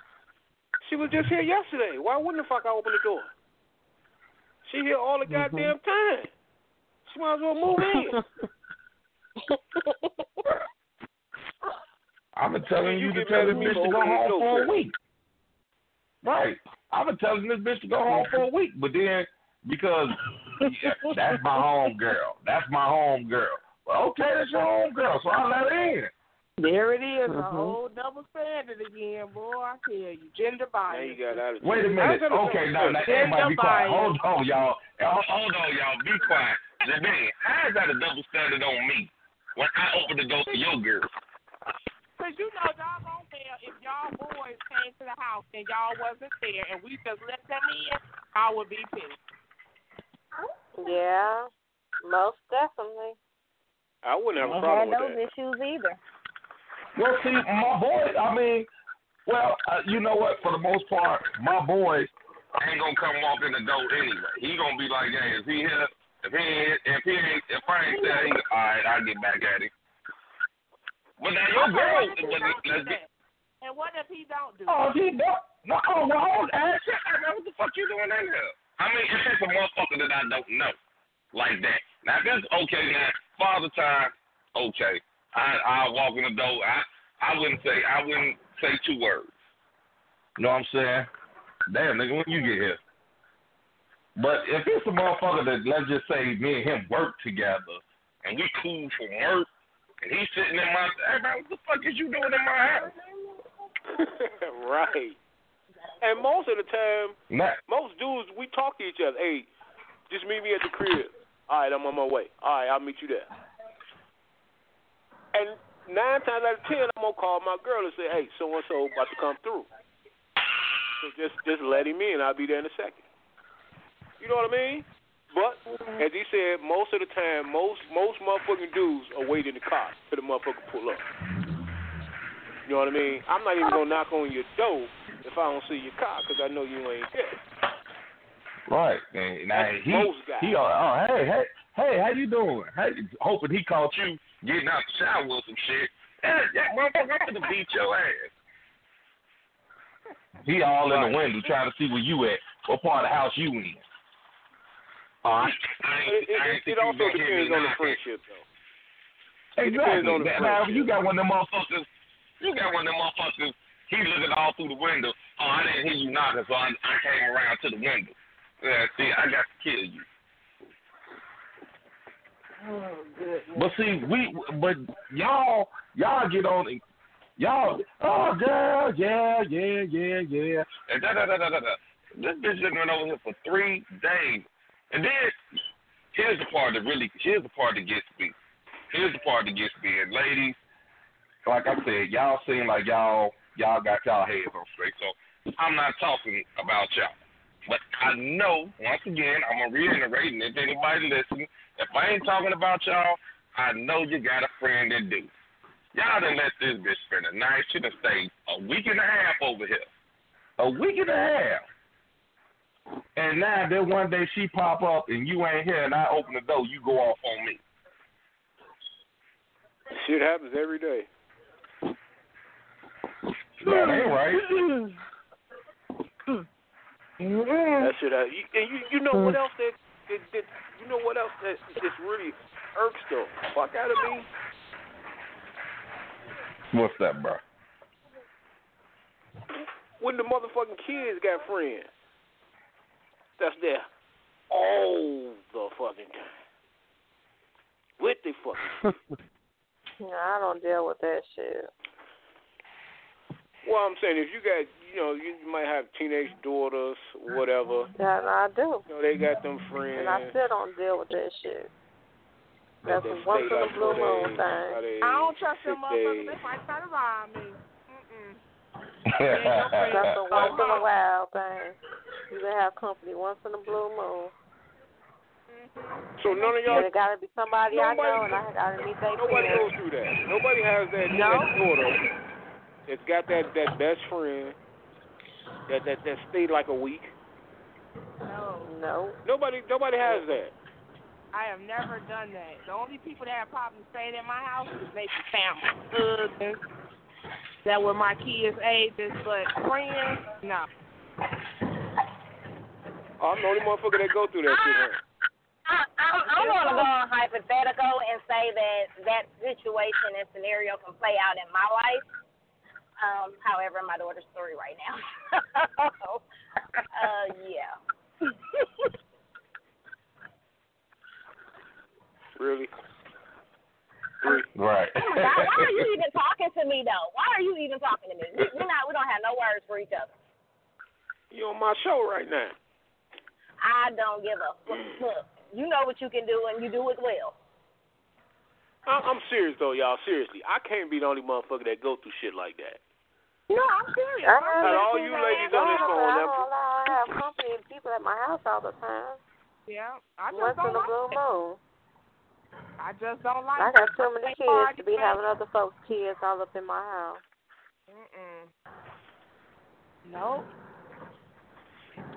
She was just here yesterday. Why wouldn't the fuck I open the door? She here all the mm-hmm. goddamn time. She might as well move in. I've been telling You you, to tell this bitch to go home door for for a week. Right. I've been telling this bitch to go home for a week, but then because yeah, that's my home girl. That's my home girl. Well, okay, that's your own girl, so I let her in. There it is, Mm-hmm. a whole double standard again, boy. I tell you, gender Now bias. you got attitude. Wait a minute. Okay, now, now everybody be quiet. Hold on, y'all. Hold hold on, y'all. Be quiet. Janine, how is that a double standard on me when I open the door to your girl? Cause you know y'all don't care if y'all boys came to the house and y'all wasn't there and we just let them in, I would be pissed. Yeah, most definitely. I wouldn't have a problem had with those issues either. Well, see, my boys, I mean, well, uh, you know what? For the most part, my boys ain't gonna come walk in the door anyway. He gonna be like, hey, is he here? If he ain't, if he ain't, if I ain't there, he, all right, I'll get back at him. But now your girl, What if he but don't do let's get. And what if he don't do oh, that? he don't. No, oh, well, hold on. Shit, what the fuck you doing in here? I mean, if it's a motherfucker that I don't know, like that. Now, it's okay, now, father time, okay. I I walk in the door. I I wouldn't say I wouldn't say two words. You know what I'm saying? Damn, nigga, when you get here. But if it's a motherfucker that let's just say me and him work together and we cool for work and he's sitting in my hey man, what the fuck is you doing in my house? right. And most of the time, Nah, most dudes, we talk to each other. Hey, just meet me at the crib. All right, I'm on my way. All right, I'll meet you there. And nine times out of ten, I'm gonna call my girl and say, "Hey, so and so about to come through." So just just let him in. I'll be there in a second. You know what I mean? But as he said, most of the time, most most motherfucking dudes are waiting in the car till the motherfucker pull up. You know what I mean? I'm not even gonna knock on your door if I don't see your car because I know you ain't there. Right. And now That's he he oh, oh hey hey hey how you doing? Hey, hoping he caught you getting out the shower with some shit. Hey, yeah, motherfucker, I'm gonna beat your ass. He all in the window trying to see where you at. What part of the house you in? Oh, I, I, It, ain't- it, I it, think it you also gonna hear me depends on the friendship, though. Exactly. on the Now, you got one of them motherfuckers. You got one of them motherfuckers. He looking all through the window. Oh, I didn't hear you knocking, so I, I came around to the window. Yeah, see, I got to kill you. Oh. But see, we, but y'all, y'all get on, it. y'all, oh girl, yeah, yeah, yeah, yeah, and da da da da da da. This bitch just went over here for three days, and then here's the part that really, here's the part that gets me. Here's the part that gets me, and ladies, like I said, y'all seem like y'all, y'all got y'all heads on straight. So I'm not talking about y'all. But I know, once again, I'm gonna reiterate, and if anybody listen, if I ain't talking about y'all, I know you got a friend that do. Y'all done let this bitch spend a night. She done stayed a week and a half over here. A week and a half. And now then one day she pop up and you ain't here and I open the door, you go off on me. Shit happens every day. That ain't right. Mm-hmm. That shit happens. Uh, you, and you, you know what mm. else that, that, that you know what else that just really irks the fuck out of me? What's that, bro? When the motherfucking kids got friends. That's there all the fucking time. With the fucking Yeah, I don't deal with that shit. Well, I'm saying if you got, you know, you might have teenage daughters, whatever. Yeah, no, I do. You know, they got them friends. And I still don't deal with that shit. That's they a once stay in a blue moon thing. I don't trust them motherfuckers. days. They might try to rob me. Mm-mm. That's a once in a while thing. You can have company once in a blue moon. So none of y'all, And it gotta be somebody I Nobody- know and I gotta meet their nobody friends. goes through that. Nobody has that, No. that daughter that's got that that best friend that that that stayed like a week. No. No. Nobody nobody has that. I have never done that. The only people that have probably stayed in my house is maybe family, husbands that were my kids' ages, but friends, no. I'm the only motherfucker that go through that shit. Huh? I, I'm, I'm going to go on hypothetical and say that that situation and scenario can play out in my life. Um, however, my daughter's story right now. uh, yeah. Really? Three. Right. Oh my God, why are you even talking to me though? Why are you even talking to me? We, we're not. We don't have no words for each other. You on my show right now. I don't give a fuck. You know what you can do, and you do it well. I- I'm serious though, y'all. Seriously, I can't be the only motherfucker that go through shit like that. No, I'm serious. I I'm And all you ladies on this phone, I don't allow I have company and people at my house all the time. Yeah, I just Once don't in a blue like moon. I just don't like I it. got too many kids to be having other folks' kids all up in my house. Mm-mm. Nope.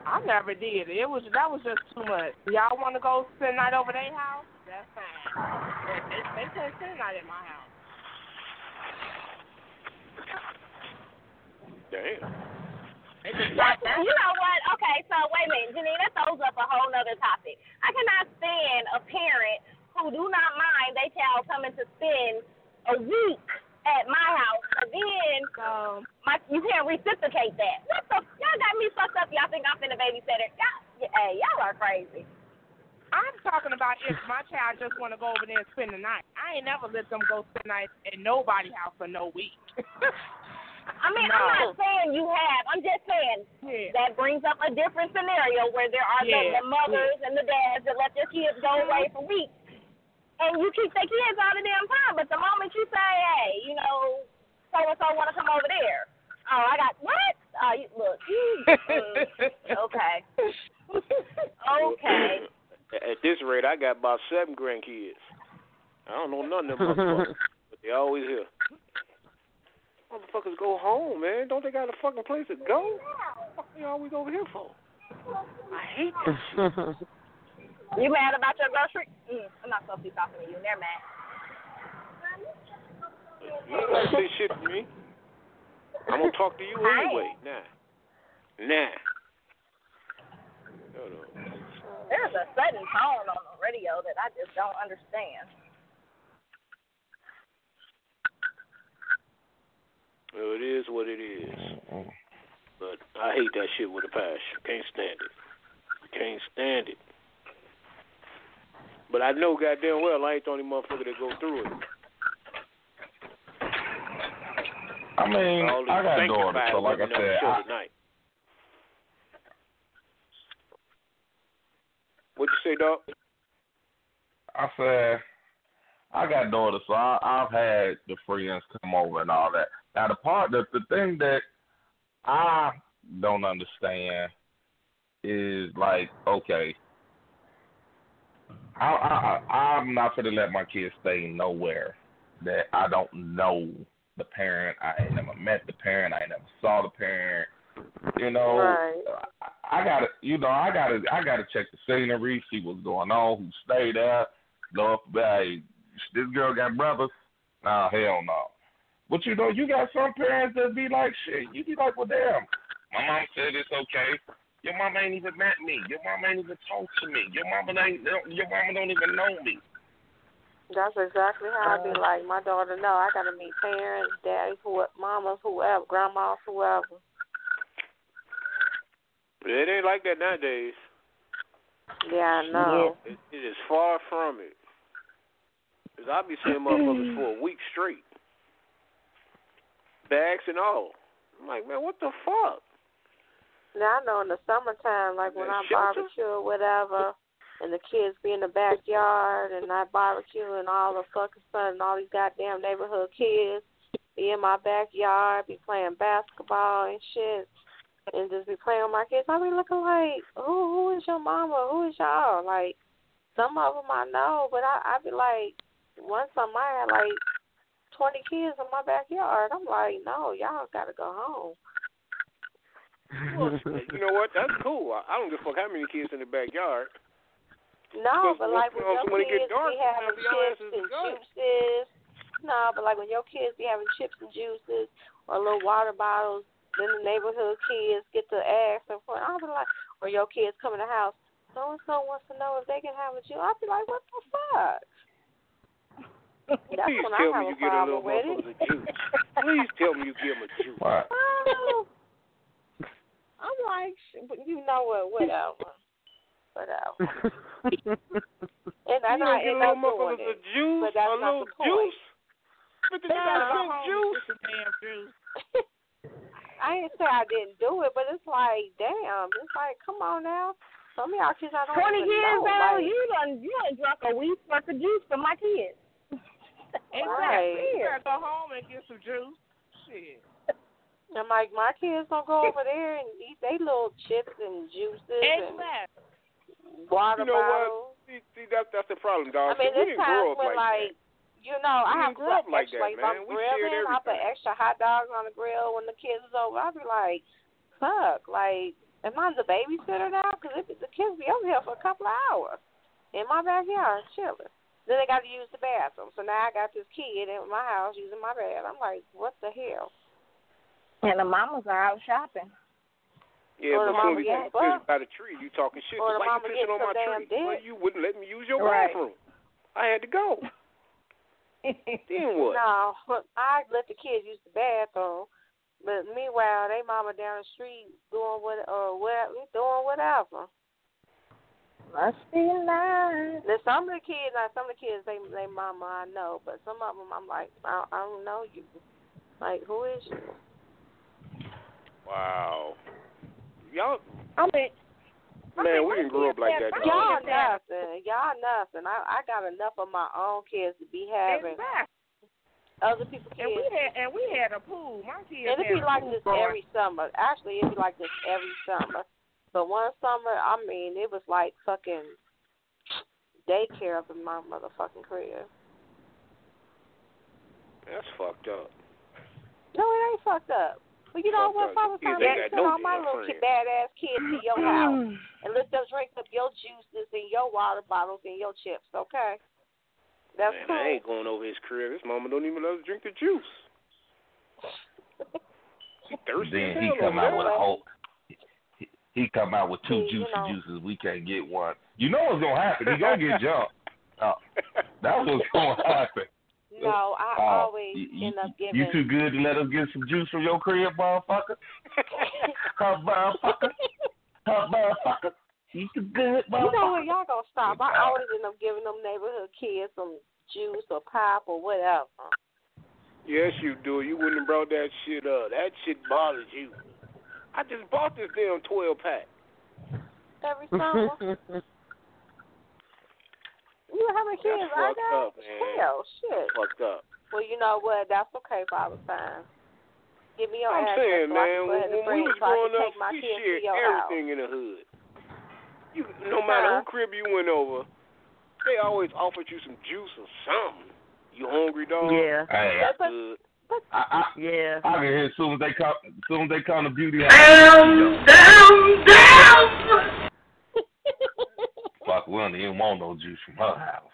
I never did. It was that was just too much. Y'all want to go spend night over their house? That's fine. But they they can't spend night at my house. Damn. But you know what? Okay, so wait a minute, Janine, that throws up a whole nother topic. I cannot stand a parent who do not mind their child coming to spend a week at my house, but then Um, my you can't reciprocate that. What the? Y'all got me fucked up. Y'all think I'm finna babysitter? Y'all, hey, y'all are crazy. I'm talking about if my child just want to go over there and spend the night. I ain't never let them go spend the night at nobody's house for no week. I mean, I'm not saying you have. I'm just saying yeah. that brings up a different scenario where there are Yeah, the, the mothers and the dads that let their kids go away for weeks, and you keep their kids all the damn time. But the moment you say, hey, you know, so and so want to come over there, oh, I got what? Oh, you, look, you, uh, okay, okay. At this rate, I got about seven grandkids. I don't know none of them motherfuckers, but they always here. Motherfuckers go home, man. Don't they got a fucking place to go? What the fuck they always over here for? I hate shit. You mad about your grocery? Mm, I'm not supposed to be talking to you. They're mad. You gotta say shit to me. I'm gonna talk to you Hi. anyway. Nah. Nah. There's a sudden tone on the radio that I just don't understand. Well, it is what it is. But I hate that shit with a passion. Can't stand it. Can't stand it. But I know goddamn well I ain't the only motherfucker that go through it. I mean, All I got daughters, so like I women on the said, I, tonight. What'd you say, dog? I said I got daughters, so I, I've had the friends come over and all that. Now the part, the the thing that I don't understand is like, okay, I I I- I'm not gonna let my kids stay nowhere that I don't know the parent. I ain't never met the parent. I ain't never saw the parent. You know, Right. I, I gotta, you know, I gotta, I gotta check the scenery, see what's going on, who stayed there. Know if hey, this girl got brothers. Nah, hell no. But you know, you got some parents that be like, shit. You be like, well, damn. My mom said it's okay. Your mom ain't even met me. Your mom ain't even talked to me. Your mama ain't. Your mama don't even know me. That's exactly how I be uh. like. My daughter, no, I gotta meet parents, daddy, who, mamas, whoever, grandmas, whoever. It ain't like that nowadays. Yeah, I know. It, it is far from it. Cause I be seeing motherfuckers for a week straight, bags and all. I'm like, man, what the fuck? Now I know in the summertime, like when I Shelter? barbecue or whatever, and the kids be in the backyard, and I barbecue, and all the fucking sun, and all these goddamn neighborhood kids be in my backyard, be playing basketball and shit, and just be playing with my kids. I be looking like, who, who is your mama? Who is y'all? Like, some of them I know, but I, I be like, one summer I had like twenty kids in my backyard. I'm like, no, y'all gotta go home. Well, you know what? That's cool. I, I don't give a fuck how many kids in the backyard. No, but once- like when your kids dark, be having chips and juices. No, but like when your kids be having chips and juices or little water bottles, then the neighborhood kids get to ask them for. I'll be like, or your kids come in the house. So and so wants to know if they can have a juice. I'll be like, what the fuck? That's Please when tell have me you get a little with motherfucker it. a juice. Please tell me you give him a juice. Right. Oh. I'm like, but you know what? Whatever. Whatever. And I you know don't get a little up doing motherfucker it. juice, but that's a not little the point. juice. Fifty They gotta go cent home juice. and damn juice. I didn't say I didn't do it, but it's like, damn, it's like, come on now. Some of y'all kids I don't Twenty years know. old, like, you done you done drunk a week's worth of juice for my kids. Exactly. You Right. gotta go home and get some juice. Shit. I'm like, my kids don't go over there and eat they little chips and juices Exactly. and water You know what? bottles. See, see that's that's the problem, dog. I mean, See, we there's didn't grow up when like, like, you know, We I have didn't grow up like extra, that, like, if man. I'm We grilling, I put extra hot dogs on the grill when the kids is over. I'll be like, fuck, like, am I the babysitter now? Because the kids be over here for a couple of hours in my backyard chilling. Then they got to use the bathroom. So now I got this kid in my house using my bed. I'm like, what the hell? And the mamas are out shopping. Yeah, Or the but soon as you gets piss by the tree, you talking shit. Or the Why mama you pissing on my tree? dick. Well, you wouldn't let me use your Right. bathroom. I had to go. Then what? No, I let the kids use the bathroom. But meanwhile, they mama down the street doing what or what doing whatever. Must be nice. Now some of the kids, now some of the kids, they they mama I know, but some of them I'm like I, I don't know you. Like who is you? Wow. Y'all, I mean, man, we didn't grow up like that. Y'all nothing. Y'all nothing. I I got enough of my own kids to be having Exactly. other people's And we kids. had and we had a pool. My kids And it had be a like pool this growing every summer. Actually, it be like this every summer. But one summer, I mean, it was like fucking daycare up in my motherfucking crib. That's fucked up. No, it ain't fucked up. But you know what? up. Father Kids time ain't to got send no all my little friends. kid, badass kids to your house and let them drink up your juices and your water bottles and your chips, okay? That's Man, cool. I ain't going over his crib. His mama don't even let us drink the juice. She thirsty Then he come out with a there. whole. He- He come out with two See, you juicy know. juices. We can't get one. You know what's gonna happen? He gonna get jumped. Uh, oh, that's what's gonna happen. No, I Oh, always you, end up giving. you too good to let us get some juice from your crib, motherfucker. Huh, motherfucker. Huh, motherfucker. You too good, You know what? Y'all gonna stop. I always end up giving them neighborhood kids some juice or pop or whatever. Yes, you do. You wouldn't have brought that shit up. That shit bothers you. I just bought this damn 12 pack. Every summer. you have a kid, That's I fucked got. up, man. Hell, shit. Fucked up. Well, you know what? That's okay, Father Time. Give me your I'm address saying, so man, can go ahead when, when we was so growing up, we shared your house. everything in the hood. You, no matter Huh? who crib you went over, they always offered you some juice or something. You hungry, dog? Yeah. Hey, That's good. I, I, Yeah. I can hear as soon as they come, as soon as they come to beauty. Down, down, down. Fuck, we don't even want no juice from her house.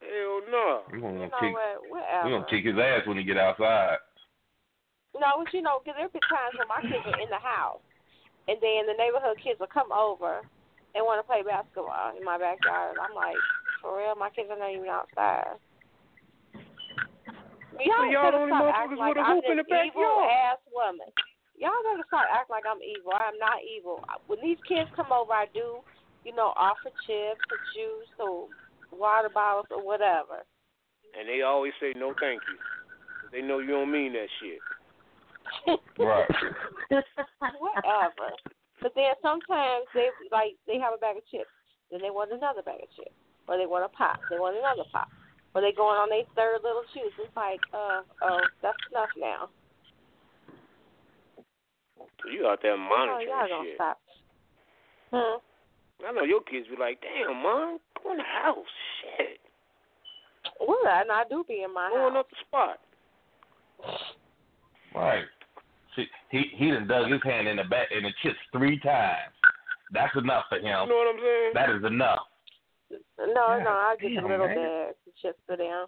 Hell no. We gonna You know kick, what? we Whatever. gonna kick his ass when he get outside. No, but you know, because there be times when my kids are in the house, and then the neighborhood kids will come over and want to play basketball in my backyard. I'm like, for real, my kids are not even outside. Y'all, So y'all gotta only motherfuckers acting like with a I'm hoop in the evil backyard. ass woman. Y'all gotta start acting like I'm evil. I am not evil. When these kids come over, I do, you know, offer chips or juice or water bottles or whatever. And they always say no thank you. They know you don't mean that shit. Right. whatever. But then sometimes they like they have a bag of chips, then they want another bag of chips, or they want a pop, they want another pop, or they going on their third little juice. It's like, uh, oh, that's enough now. So you out there Oh, monitoring y'all gonna shit. stop. Hmm. I know your kids be like, damn, mom, go in the house. Shit. Well, and I do be in my Going house. up the spot. Right. See, he he done dug his hand in the back in the chips three times. That's enough for him. You know what I'm saying? That is enough. No, no, I get damn, the little man. bag of chips for them.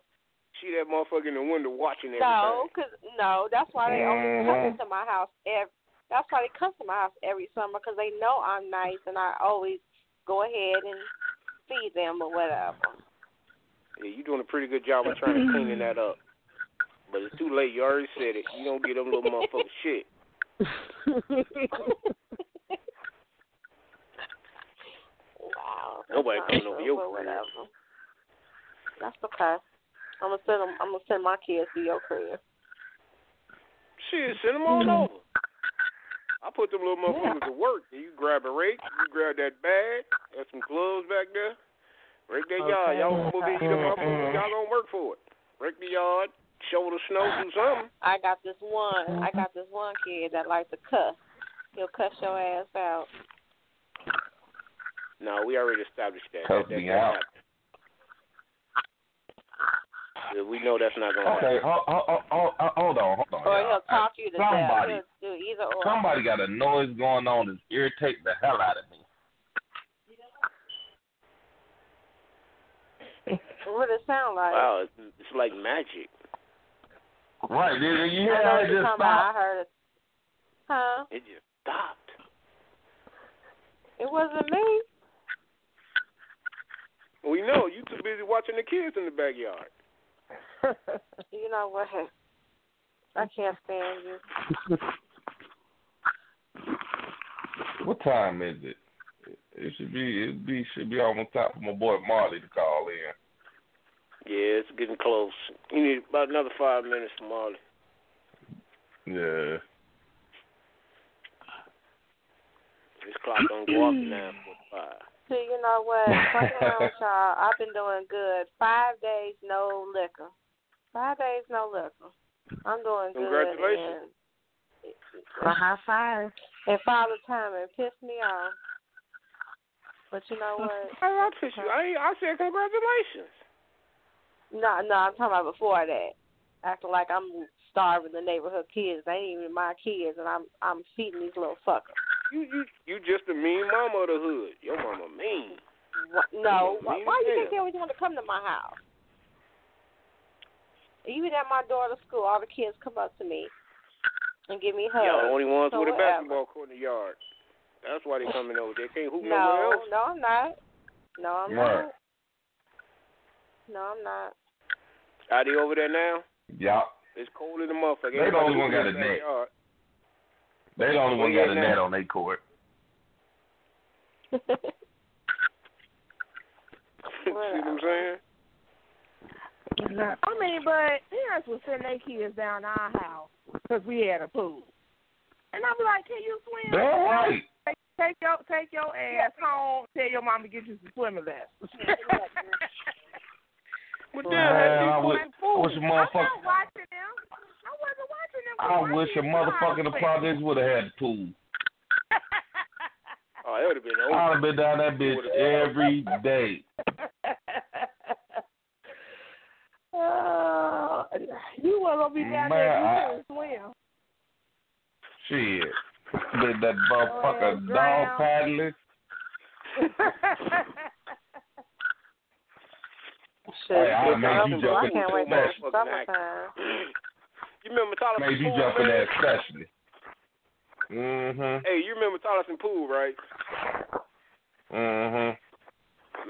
See that motherfucker in the window watching everything. No, cause no, that's why they only come Mhm. into my house every. That's why they come to my house every summer because they know I'm nice and I always go ahead and feed them or whatever. Yeah, you're doing a pretty good job of trying to cleaning that up. But it's too late. You already said it. You don't get them little motherfucker shit. wow. that's Nobody not coming over your crib. whatever. That's okay. I'm gonna send them. I'm gonna send my kids to your crib. Shit, send them on hmm. over. I put them little motherfuckers to work. You grab a rake, you grab that bag, got some gloves back there. Rake that yard. Y'all gonna be them mm-hmm. motherfuckers. Y'all gonna work for it. Rake the yard, shovel the snow, do something. I got this one. I mm-hmm. got this one kid that likes to cuss. He'll cuss your ass out. No, we already established that. Cuss that, that me can't out. happen. We know that's not gonna Okay, happen. hold, hold, hold, hold on, hold on. Or y'all. he'll talk you to somebody, death. He'll do either or. somebody got a noise going on that's irritating the hell out of me. What it sound like? Wow, it's, it's like magic. Right, did you hear how it just talking about. I stopped? heard it. Huh? It just stopped. It wasn't me. We know you too busy watching the kids in the backyard. You know what? I can't stand you. What time is it? It should be it be should be almost time for my boy Marley to call in. Yeah, it's getting close. You need about another five minutes, Marley. Yeah. This clock don't go off now for five. See, you know what? Fucking around with y'all. I've been doing good. Five days, no liquor. Five days, no liquor. I'm doing good. Congratulations. And, A high five. and Father Time it pissed me off. But you know what? I, I piss you. I I said congratulations. No, no, I'm talking about before that. Acting like I'm starving the neighborhood kids. They ain't even my kids, and I'm I'm feeding these little fuckers. You you you just a mean mama of the hood. Your mama mean. What, no, You why, mean why as you think they always want to come to my house? Even at my daughter's school, all the kids come up to me and give me hugs. Y'all the only ones so with a basketball court in the yard. That's why they coming over. They can't hoop No, nowhere else. no, I'm not. No, I'm Right. not. No, I'm not. Are they over there now? Y'all It's cold in the motherfucker. They the only Everybody one got hooping a in the net. backyard. They the only one Where got a you net on their court. See what I'm saying? I mean, but parents would send their kids down to our house because we had a pool. And I'd be like, can you swim? They're right. Take, take your take your ass home. Tell your mom to get you some swimming lessons. But Man, then had I people wish, in I food. wish a I'm motherfucker. not watching them. I wasn't watching them. I wish a motherfucker in the projects would have had a pool. Oh, it would have been over. I'd have been down that bitch every day. oh You wasn't gonna be down Man, there. You I- couldn't swim. Shit. Did that motherfucker ass dog drown. paddling? Shit, Hey, I it's made you jump in can't the wait smash. for summertime. You remember Tyler Made you Pool, jump in man? there especially. Mm-hmm. Hey, you remember Tylerson Pool, right? Mm-hmm.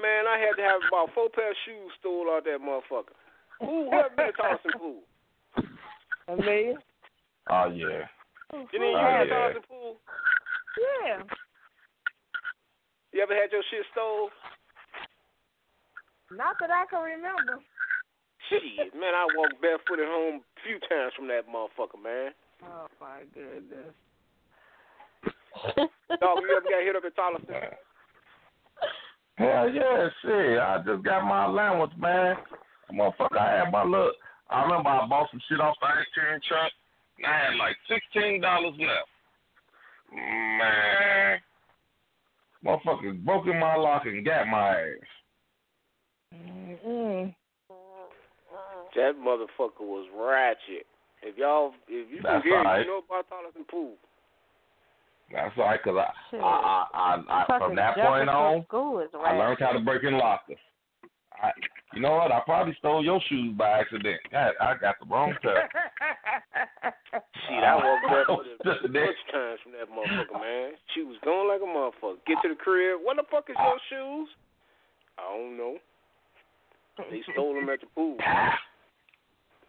Man, I had to have about four pair of shoes stole out that motherfucker. Who who ever been to Tylerson Pool? A million. Oh yeah. You know you Oh, been yeah. Tylerson Pool? Yeah. You ever had your shit stole? Not that I can remember. Shit, man, I walked barefooted home a few times from that motherfucker, man. Oh my goodness. Dog, you ever got hit up at Tylerson? Hell yeah, shit. I just got my allowance, man. Motherfucker, I had my look. I remember I bought some shit off the ice cream truck. And I had like sixteen dollars left. Man, motherfucker broke in my lock and got my ass. Mm-mm. That motherfucker was ratchet. If y'all, if you That's can hear, alright. you know about Tylerson Pool. That's all right, cause I, Shit. I, I, I, I from that point on, I learned how to break in lockers. I, you know what? I probably stole your shoes by accident. God, I got the wrong pair. Shit, I walked barefooted Just a bunch of times from that motherfucker, man. She was going like a motherfucker. Get to the crib. What the fuck is your shoes? I don't know. They stole them at the pool.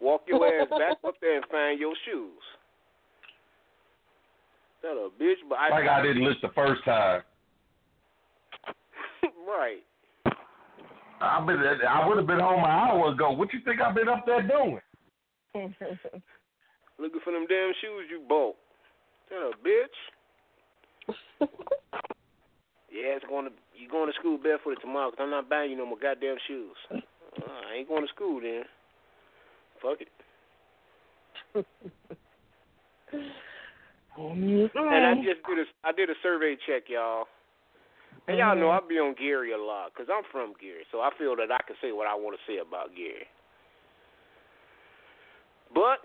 Walk your ass back up there and find your shoes. That a bitch, but I like I didn't list the first time. right. I've been, I would have been home an hour ago. What you think I've been up there doing? Looking for them damn shoes you bought. That a bitch. Yeah, it's going to you going to school barefooted tomorrow 'cause I'm not buying you no more goddamn shoes. Uh, I ain't going to school then. Fuck it. Oh, and I just did a I did a survey check, y'all. And y'all know I be on Gary a lot 'cause I'm from Gary, so I feel that I can say what I want to say about Gary. But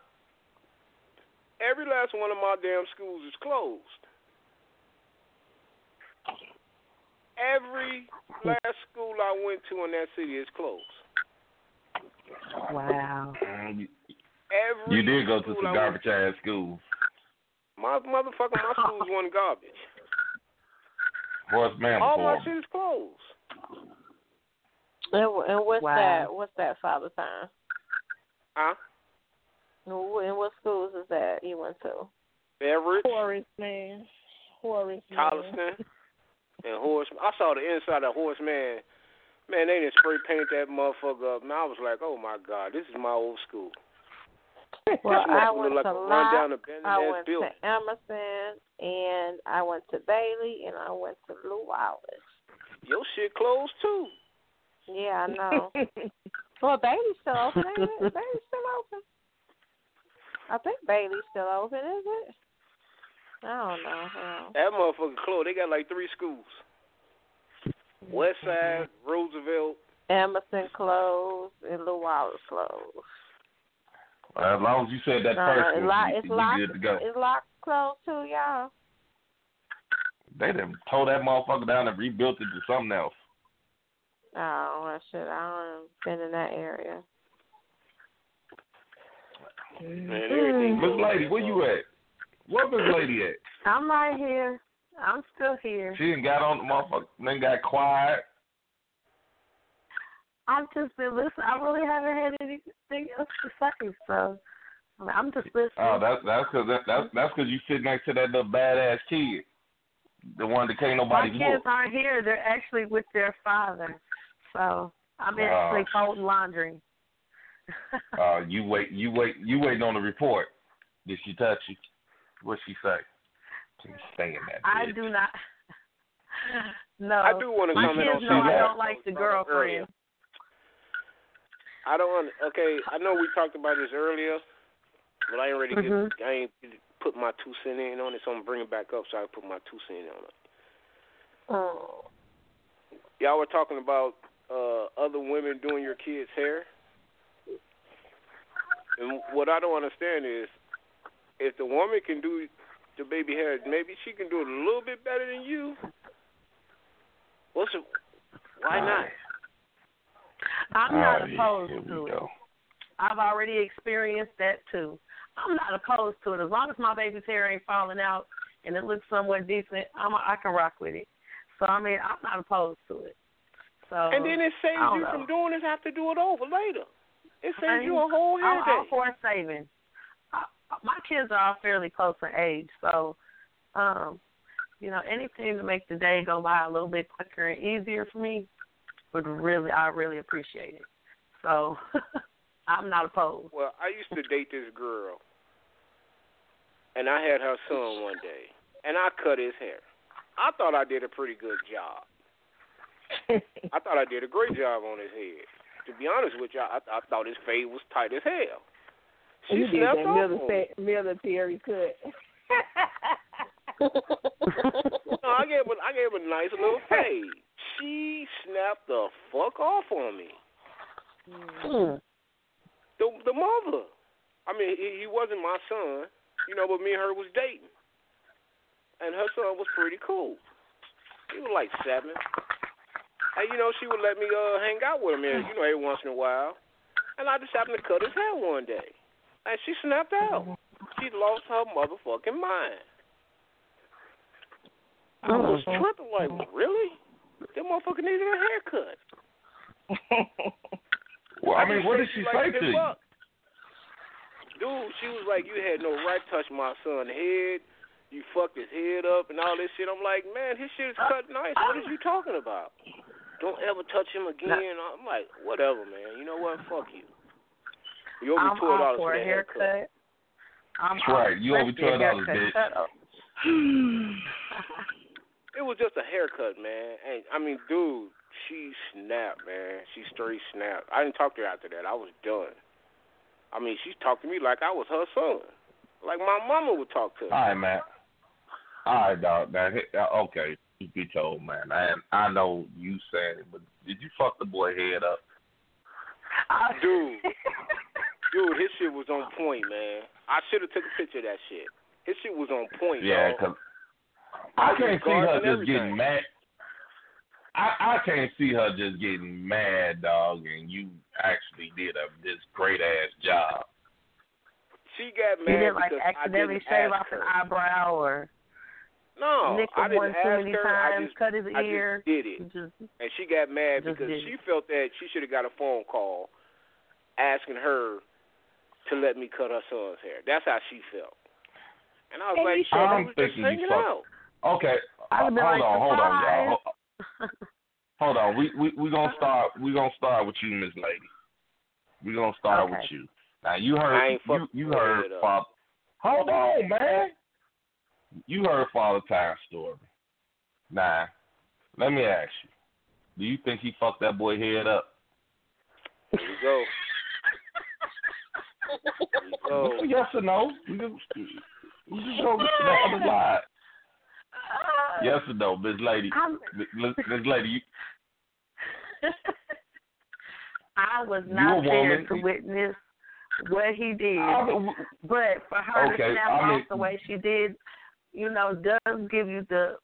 every last one of my damn schools is closed. Every last school I went to in that city is closed. Wow. You, Every you did go to school some I went- garbage ass schools. My motherfucker, my schools wasn't garbage. Horse man All my before. shit is closed. And, and what's Wow. that? What's that father time? Huh? And wh- and what schools is that you went to? Beveridge, Horace Mann. Horace Mann. Holliston, and Horse. I saw the inside of Horse Man. Man, they didn't spray paint that motherfucker up. And I was like, oh my god, this is my old school. Well, I motherfucker went like to a rundown I went building. to Emerson, and I went to Bailey, and I went to Lew Wallace. Your shit closed too. Yeah, I know. well, Bailey's still open, ain't it? Bailey's still open. I think Bailey's still open, is it? I don't know. I don't- That motherfucker closed. They got like three schools. West Side, Roosevelt. Emerson closed and Lew Wallace closed. As long as you said that No, first no, it's one, locked. you, It's you locked. good to go. It's locked closed too, y'all. They done tore that motherfucker down and rebuilt it to something else. Oh, well, shit. I don't been in that area. Man, everything. Miss. Lady, where you at? Where Miss Lady at? I'm right here. I'm still here. She didn't got on the motherfucker, then got quiet. I've just been listening. I really haven't had anything else to say, so I'm just listening. Oh, that's that's because that, that's that's because you sit next to that little badass kid, the one that can't nobody. My kids aren't here. They're actually with their father, so I'm actually folding laundry. Uh, you wait, you wait, you waiting on the report. Did she touch you? What she say? She's saying that. I bitch. do not. no, I do want to my comment kids on know I don't like the girlfriend. I don't want. Okay, I know we talked about this earlier, but I ain't ready to Mhm. get. I ain't put my two cent in on it, so I'm gonna bring it back up so I can put my two cent on it. Oh. Y'all were talking about uh other women doing your kids' hair. And what I don't understand is, if the woman can do the baby hair, maybe she can do it a little bit better than you. What's it? Why not? I'm not opposed here to it. go. I've already experienced that too. I'm not opposed to it as long as my baby's hair ain't falling out and it looks somewhat decent. I'm I can rock with it. So I mean, I'm not opposed to it. So And then it saves you know. from doing this, have to do it over later. It saves I'm- you a whole hair I'm day. all for saving. I, my kids are all fairly close in age, so um, you know, anything to make the day go by a little bit quicker and easier for me would really, I really appreciate it. So I'm not opposed. Well, I used to date this girl, and I had her son one day, and I cut his hair. I thought I did a pretty good job. I thought I did a great job on his head. To be honest with you, I, I thought his fade was tight as hell. She you did snapped that off on me. military, military cut. No, I gave her, I gave her a nice little fade. She snapped the fuck off on me. Hmm. The the mother. I mean, he, he wasn't my son, you know, but me and her was dating, and her son was pretty cool. He was like seven, and you know, she would let me uh hang out with him, you know, every once in a while. And I just happened to cut his hair one day, and she snapped out. She lost her motherfucking mind. I was tripping, like, really? That motherfucker needed a haircut. Well, I mean, what did she like say to you? Dude, she was like, you had no right to touch my son's head. You fucked his head up and all this shit. I'm like, man, his shit is cut nice. What is you talking about? Don't ever touch him again. I'm like, whatever, man. You know what? Fuck you. You owe me I'm twelve all dollars for for a that haircut. haircut. I'm That's right. You owe me especially $12, bitch. It was just a haircut, man. And I mean, dude, she snapped, man. She straight snapped. I didn't talk to her after that. I was done. I mean, she talked to me like I was her son, like my mama would talk to. her. All right, man. All right, dog. Now, he- uh, okay, you be told, man. I I know you said it, but did you fuck the boy head up? Dude, dude, his shit was on point, man. I should have took a picture of that shit. His shit was on point, Yeah, dog. 'cause I I can't see her guards and just getting mad. I I can't see her just getting mad, dog, and you actually did a this great ass job. She got He mad didn't like because I accidentally didn't shave ask off an eyebrow or No, nick I didn't one ask too many her. I times, just, cut his I ear. just did it. Just and she got mad because did she felt that she should have got a phone call asking her to let me cut her son's hair. That's how she felt. And I was And like, you shit, I'm just thinking you hanging fuck- out. Okay, I'd uh, have hold like, on, hold on, y'all. Hold- Hold on, we we we gonna start. We gonna start with you, Miss Lady. We gonna start with you. Now you heard you you heard. Father. Hold on, man. You heard Father Time's story. Now, let me ask you: Do you think he fucked that boy head up? Here we go. Here we go. Yes or no? We just, we just go to the other side. Uh, yes or no, Miss Lady? I'm, Miss Miss Lady, you, I was not there woman. to witness what he did, I but for her Okay, to snap I mean- off the way she did, you know, does give you the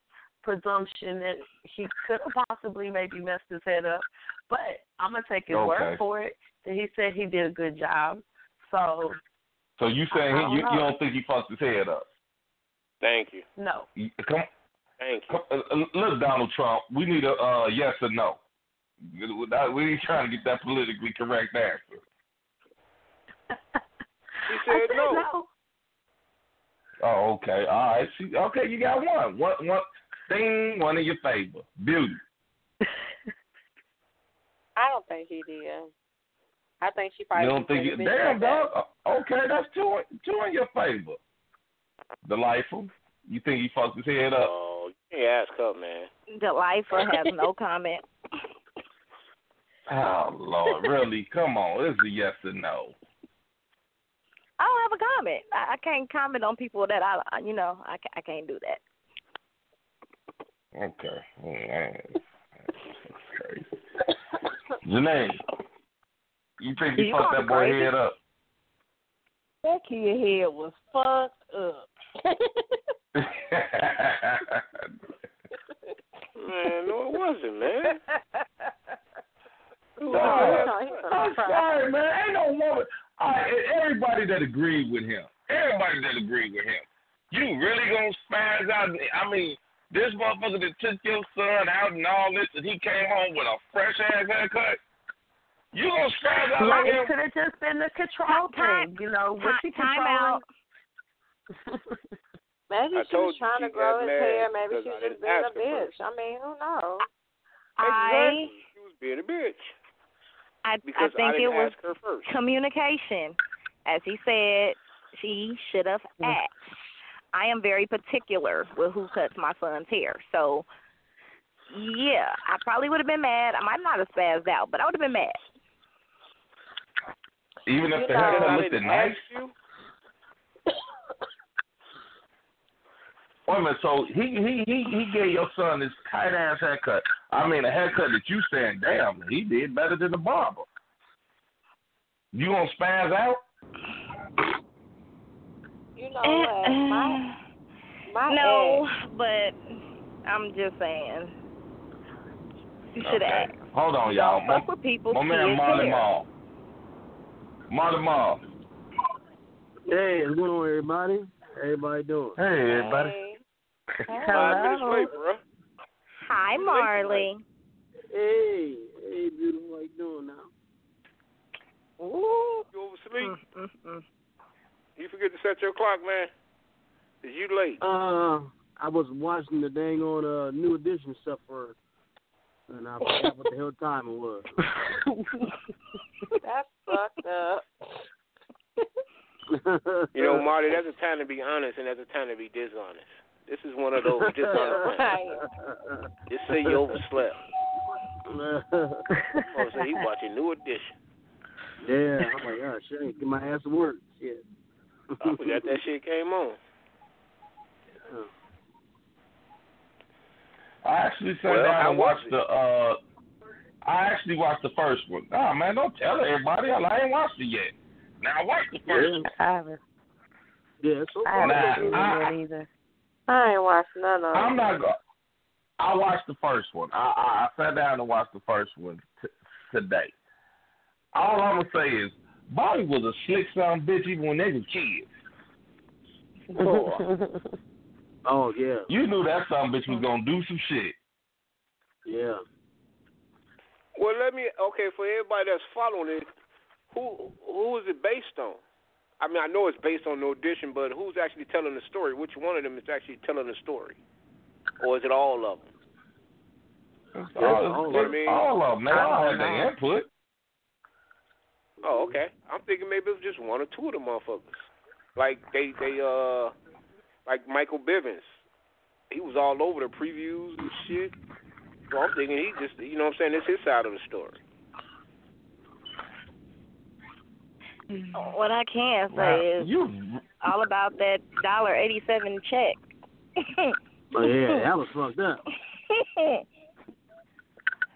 presumption that he could have possibly maybe messed his head up. But I'm gonna take his Okay. word for it that he said he did a good job. So so you saying I he, you, don't you don't think he fucked his head up? Thank you. no, Come, Thank you. come uh, uh, look, Donald Trump. We need a uh, yes or no. Without- We ain't trying to get that politically correct answer. She I said said no. no. Oh, okay. All right. See, okay, you got one. One, one thing, one in your favor. Beauty. I don't think he did. I think she You probably. don't think? You, damn, like that. dog. Uh, Okay, that's two, two in your favor. Delightful. You think he fucked his head up? Oh, you can't ask her, man. Delightful has no comment. Oh Lord, really? Come on, it's a yes or no. I don't have a comment. I, I can't comment on people that I, I- you know, I, I can't do that. Okay. Man, that's crazy. Janae, you think You he fucked that boy crazy? head up? That kid head was fucked up. Man, no, it wasn't, man. No, I'm sorry, man. Ain't no woman. All right, everybody that agreed with him, everybody that agreed with him, you really gonna spaz out? I mean, this motherfucker that took your son out and all this, and he came home with a fresh ass haircut. You gonna spaz out Like like it could have just been the control Time- thing, you know. Was she time controlling? out. Maybe I she was trying to grow got his hair. Maybe she was just being a bitch. first. I mean, who knows? I She was being a bitch I because I think didn't it was her first. communication. As he said, she should have mm. asked. I am very particular with who cuts my son's hair. So, yeah, I probably would have been mad. I might not have spazzed out, but I would have been mad. Even if You the know- haircut I looked didn't nice. you. Wait a minute. So he he he he gave your son this tight ass haircut. I mean, a haircut that you saying, damn, he did better than the barber. You gonna spaz out? You know what? My my no, ex, but I'm just saying. You should Okay. ask. Hold on, y'all. Don't My, fuck with people. my man kids' Marley. Mall. Marley Mall. Hey, what's going on, everybody? Everybody doing? Hey, everybody. Hey. Five minutes Hello. late, bro. Hi, Marley. Hey, hey, beautiful. How you doing now? Ooh. You oversleep? Mm, mm, mm. You forget to set your clock, man. Is you late? Uh, I was watching the dang on uh, New Edition stuff for, and I forgot what the hell time it was. That's fucked up. You know, Marty, that's a time to be honest and that's a time to be dishonest. This is one of those dishonest times. Just say you overslept. Oh, so he watching New Edition. yeah, I'm like, oh shit, I get my ass to work. Shit. Oh, I forgot that shit came on. I actually sat Well, down and watched it? the. uh I actually watched the first one. Oh man, don't tell everybody. I ain't watched it yet. Now I watched the first one. I haven't. Yeah, so I haven't Nah, seen I- either. I ain't watched none of I'm not going. I watched the first one. I, I I sat down and watched the first one t- today. All I'm gonna say is, Bobby was a slick son bitch even when they was kids. Oh yeah, You knew that son bitch was gonna do some shit. yeah. Well, let me. Okay, for everybody that's following it, who who is it based on? I mean, I know it's based on New Edition, but who's actually telling the story? Which one of them is actually telling the story, or is it all of them? All, all of them. all of them. They all had their input. Oh, okay. I'm thinking maybe it was just one or two of the motherfuckers. Like they they uh like Michael Bivins. He was all over the previews and shit. So I'm thinking he just you know what I'm saying, it's his side of the story. What I can say Wow. is You all about that dollar eighty seven check. Oh yeah, that was fucked up.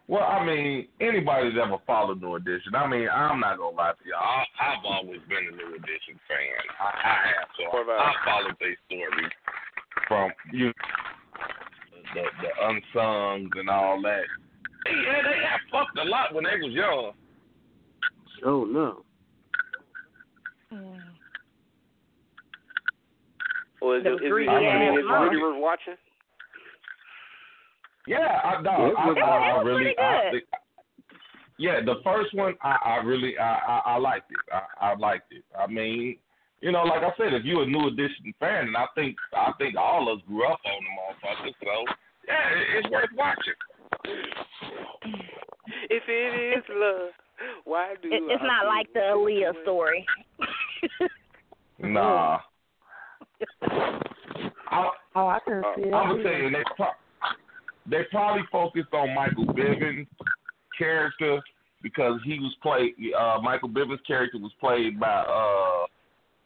Well, I mean, anybody that ever followed New Edition, I mean, I'm not gonna lie to you. I, I've always been a New Edition fan. I, I have, so I, I followed their story from you, the the unsung and all that. Yeah, they got fucked a lot when they was young. Oh no. Or is The it, is it, greedy I mean, ass is it mom. really worth watching? Yeah, I know. Yeah, it I, was- I, it uh, I really, pretty I good. yeah, the first one, I, I really, I, I, I liked it. I, I liked it. I mean, you know, like I said, if you're a New Edition fan, and I think, I think all of us grew up on them motherfuckers, so yeah, it, it's worth watching. If it is love, why do It, it's I not like the Aaliyah way? story. Nah. I, Oh, I can uh, see it. I'm gonna tell you, they pro- they probably focused on Michael Bivins' character because he was played. Uh, Michael Bivins' character was played by uh,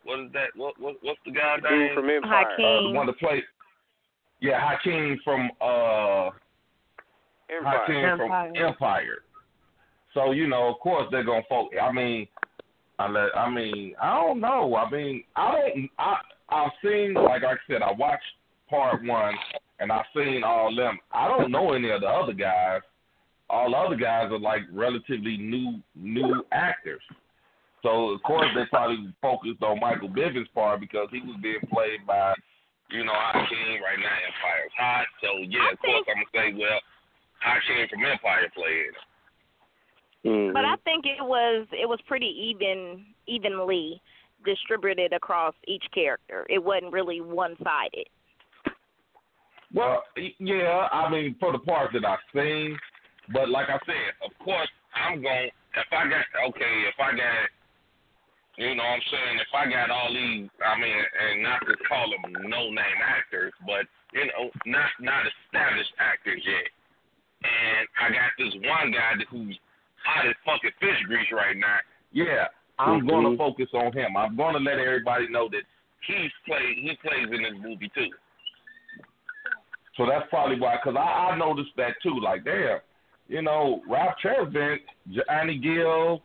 what is that? What, what what's the guy's Dude name? from Empire. Uh, the Hakeem. one that played. Yeah, Hakeem from uh, Empire. Hakeem from Empire. Empire. So you know, of course they're gonna focus. I mean, I let. I mean, I don't know. I mean, I don't. I I've seen like I said, I watched part one, and I've seen all them. I don't know any of the other guys. All the other guys are like relatively new new actors. So of course they probably focused on Michael Bivins' part because he was being played by, you know, Hakeem right now Empire's hot. So yeah, of course I'm gonna say, well, Hakeem from Empire played. Mm-hmm. But I think it was it was pretty even evenly distributed across each character. It wasn't really one sided. Well, yeah, I mean for the parts that I've seen, but like I said, of course I'm going. If I got okay, if I got, you know, what I'm saying if I got all these, I mean, and not to call them no name actors, but you know, not not established actors yet. And I got this one guy who's hot as fucking fish grease right now. Yeah, I'm Mhm. gonna focus on him. I'm gonna let everybody know that he's played. He plays in this movie too. So that's probably why, because I, I noticed that too. Like, damn, you know, Ralph Tresvant, Johnny Gill,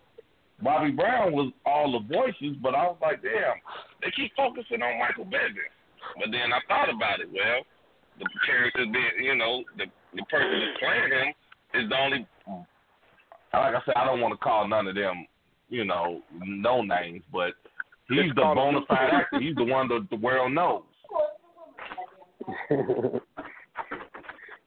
Bobby Brown was all the voices, but I was like, damn, they keep focusing on Michael Bivins. But then I thought about it. Well, the character being, you know, the the person that's playing him is the only. Like I said, I don't want to call none of them, you know, no names, but he's the bona fide actor. He's the one that the world knows.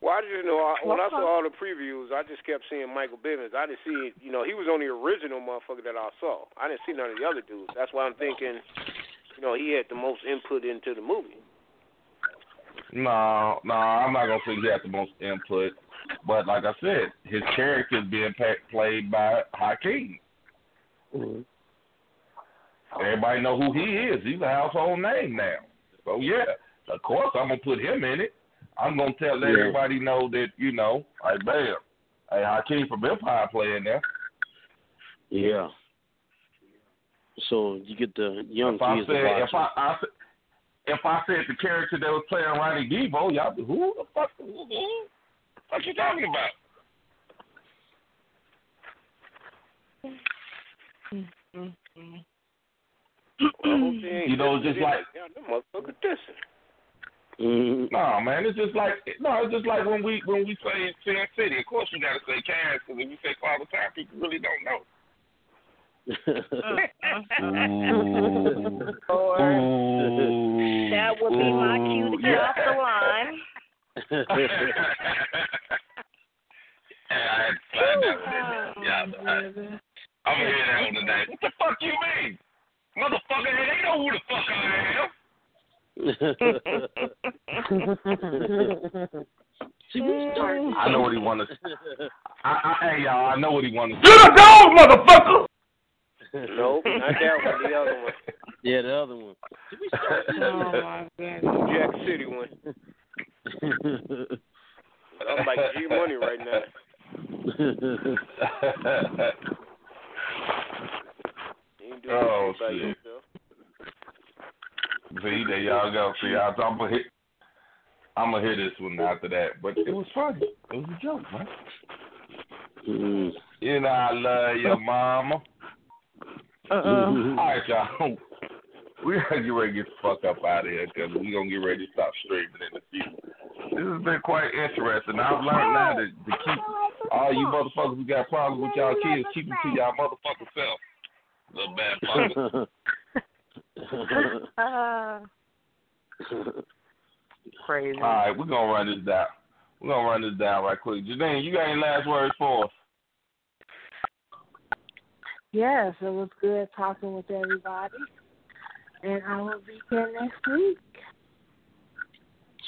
Well, I just know I, when I saw all the previews, I just kept seeing Michael Bivins. I didn't see, you know, he was on the original motherfucker that I saw. I didn't see none of the other dudes. That's why I'm thinking, you know, he had the most input into the movie. No, no, I'm not gonna say he had the most input, but like I said, his character is being pa- played by Hakeem. Mm-hmm. Everybody know who he is. He's a household name now. So yeah, of course I'm gonna put him in it. I'm gonna tell Yeah. everybody know that you know, like bam, hey Hakeem from Empire playing there. Yeah. So you get the young If I kids said to if I, I said- if I said the character that was playing Ronnie DeVoe, y'all be who the fuck who, who the fuck you talking about? You know, it's just like yeah, them motherfucker dissing. Mhm. No, man, it's just like no, it's just like when we when we say Sin City. Of course, we gotta say Cass because if we say Father Time, people really don't know. Ooh. That would be my cue to get yeah. off the line. Yeah, I had to slide that one in there. Yeah, I, I'm gonna hear that one today. What the fuck you mean, motherfucker? They know who the fuck I am. See. I know what he wanted. I, I, hey y'all, I know what he wanted. You're the dog, motherfucker. Nope, not that one. The other one, Yeah, the other one. Did we start? Oh my goodness. Jack City one. I'm like G Money right now. You ain't doing Oh, shit by shit. yourself. See, there y'all go. See, I, I'm gonna hit. I'm gonna hit this one after that, but it was funny. It was a joke, man. Mhm. You know I love your mama. Uh-uh. All right, y'all. We gotta get ready to get the fuck up out of here because we gonna get ready to stop streaming in the future. This has been quite interesting. I've learned now to, to keep all you motherfuckers who got problems with y'all kids, keep them to y'all motherfucking self. Little bad fuckers. Uh, crazy. All right, we're gonna run this down. We're gonna run this down right quick. Janine, you got any last words for us? Yes, it was good talking with everybody. And I will be here next week.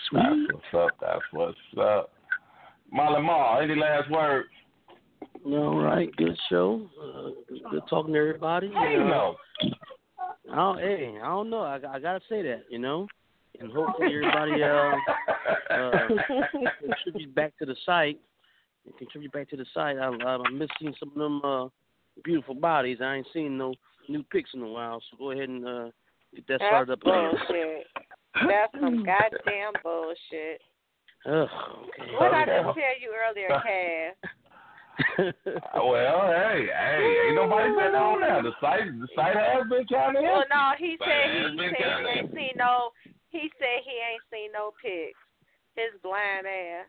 Sweet. That's what's up. That's what's up. Molly Ma, any last words? All right, good show. Uh, good talking to everybody. Hey, Uh, no. I don't, hey, I don't know. I, I gotta say that, you know, and hopefully everybody uh, uh, contribute back to the site. And contribute back to the site. I, I'm missing some of them uh, beautiful bodies. I ain't seen no new pics in a while, so go ahead and uh, get that That's started up bullshit. That's some goddamn bullshit. Ugh, okay. What I just tell you earlier, Cass? well, hey, hey, ain't nobody been on there. The site, the site has been trying to Well, no, he said it he said he ain't seen no. He said he ain't seen no pics. His blind ass.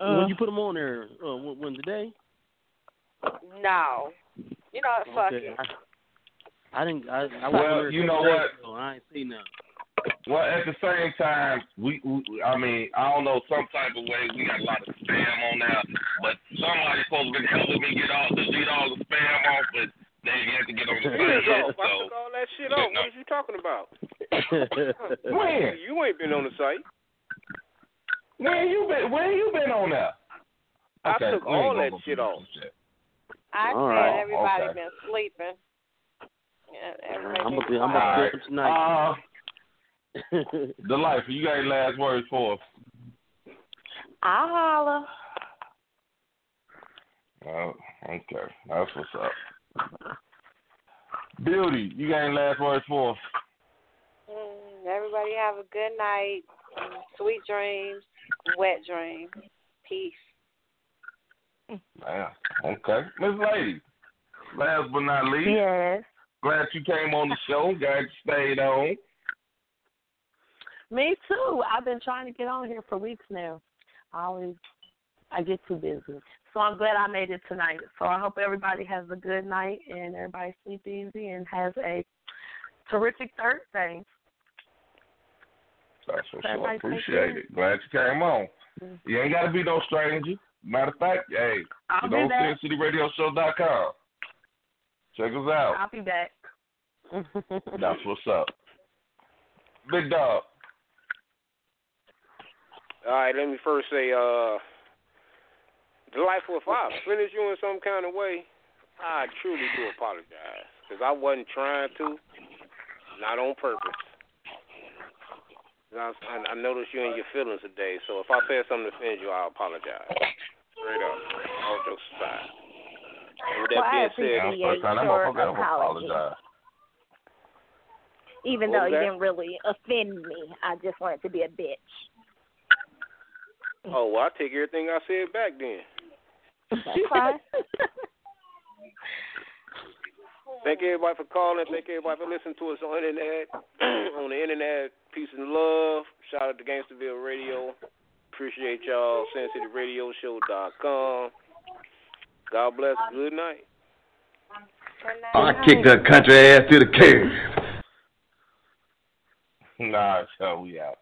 when you put them on there, uh, when, when today? No. You know what? Fuck Okay, it. I, I didn't. I, I Well, wasn't you know what? So I ain't seen none. Well, at the same time, we, we, I mean, I don't know, some type of way we got a lot of spam on there, but somebody's supposed to be helping me get all, delete all the spam off, but they ain't have to get on the It site is. I so. took all that shit off. What is you talking about? When? You ain't been on the site. When you been, when you been on there? I took we all that shit off. shit. I All said right, everybody okay. been sleeping. Yeah, I'm gonna be. I'm gonna Alright. do tonight. Uh, the life, you got any last words for us? I holler. Oh, okay. That's what's up. Beauty, you got any last words for us? Mm, everybody have a good night. Sweet dreams. Wet dreams. Peace. Yeah. Okay. Miss Lady, last but not least, Yes. glad you came on the show. Glad you stayed on. Me too. I've been trying to get on here for weeks now. I always I get too busy. So I'm glad I made it tonight. So I hope everybody has a good night and everybody sleep easy and has a terrific Thursday. That's what's up. Appreciate it. Glad you came on. You ain't got to be no stranger. Matter of fact, hey, I'll you know, back. Check us out. I'll be back. That's what's up. Big dog. All right, let me first say, uh, Delightful, if I offended you in some kind of way, I truly do apologize. Because I wasn't trying to, not on purpose. I, I, I noticed you in your feelings today, so if I said something to offend you, I apologize. Straight up. All jokes aside. And with that Well, I being said, appreciate First time that your motherfucker ever apology. apologized. Even What though you that? didn't really offend me, I just wanted to be a bitch. oh, well, I take everything I said back then. That's fine. Thank everybody for calling. Thank everybody for listening to us on the internet. on the internet, peace and love. Shout out to Gangsterville Radio. Appreciate y'all. SinCityRadioShow.com. God bless. Good night. Oh, I kicked her country ass to the curb. Nah, so we out.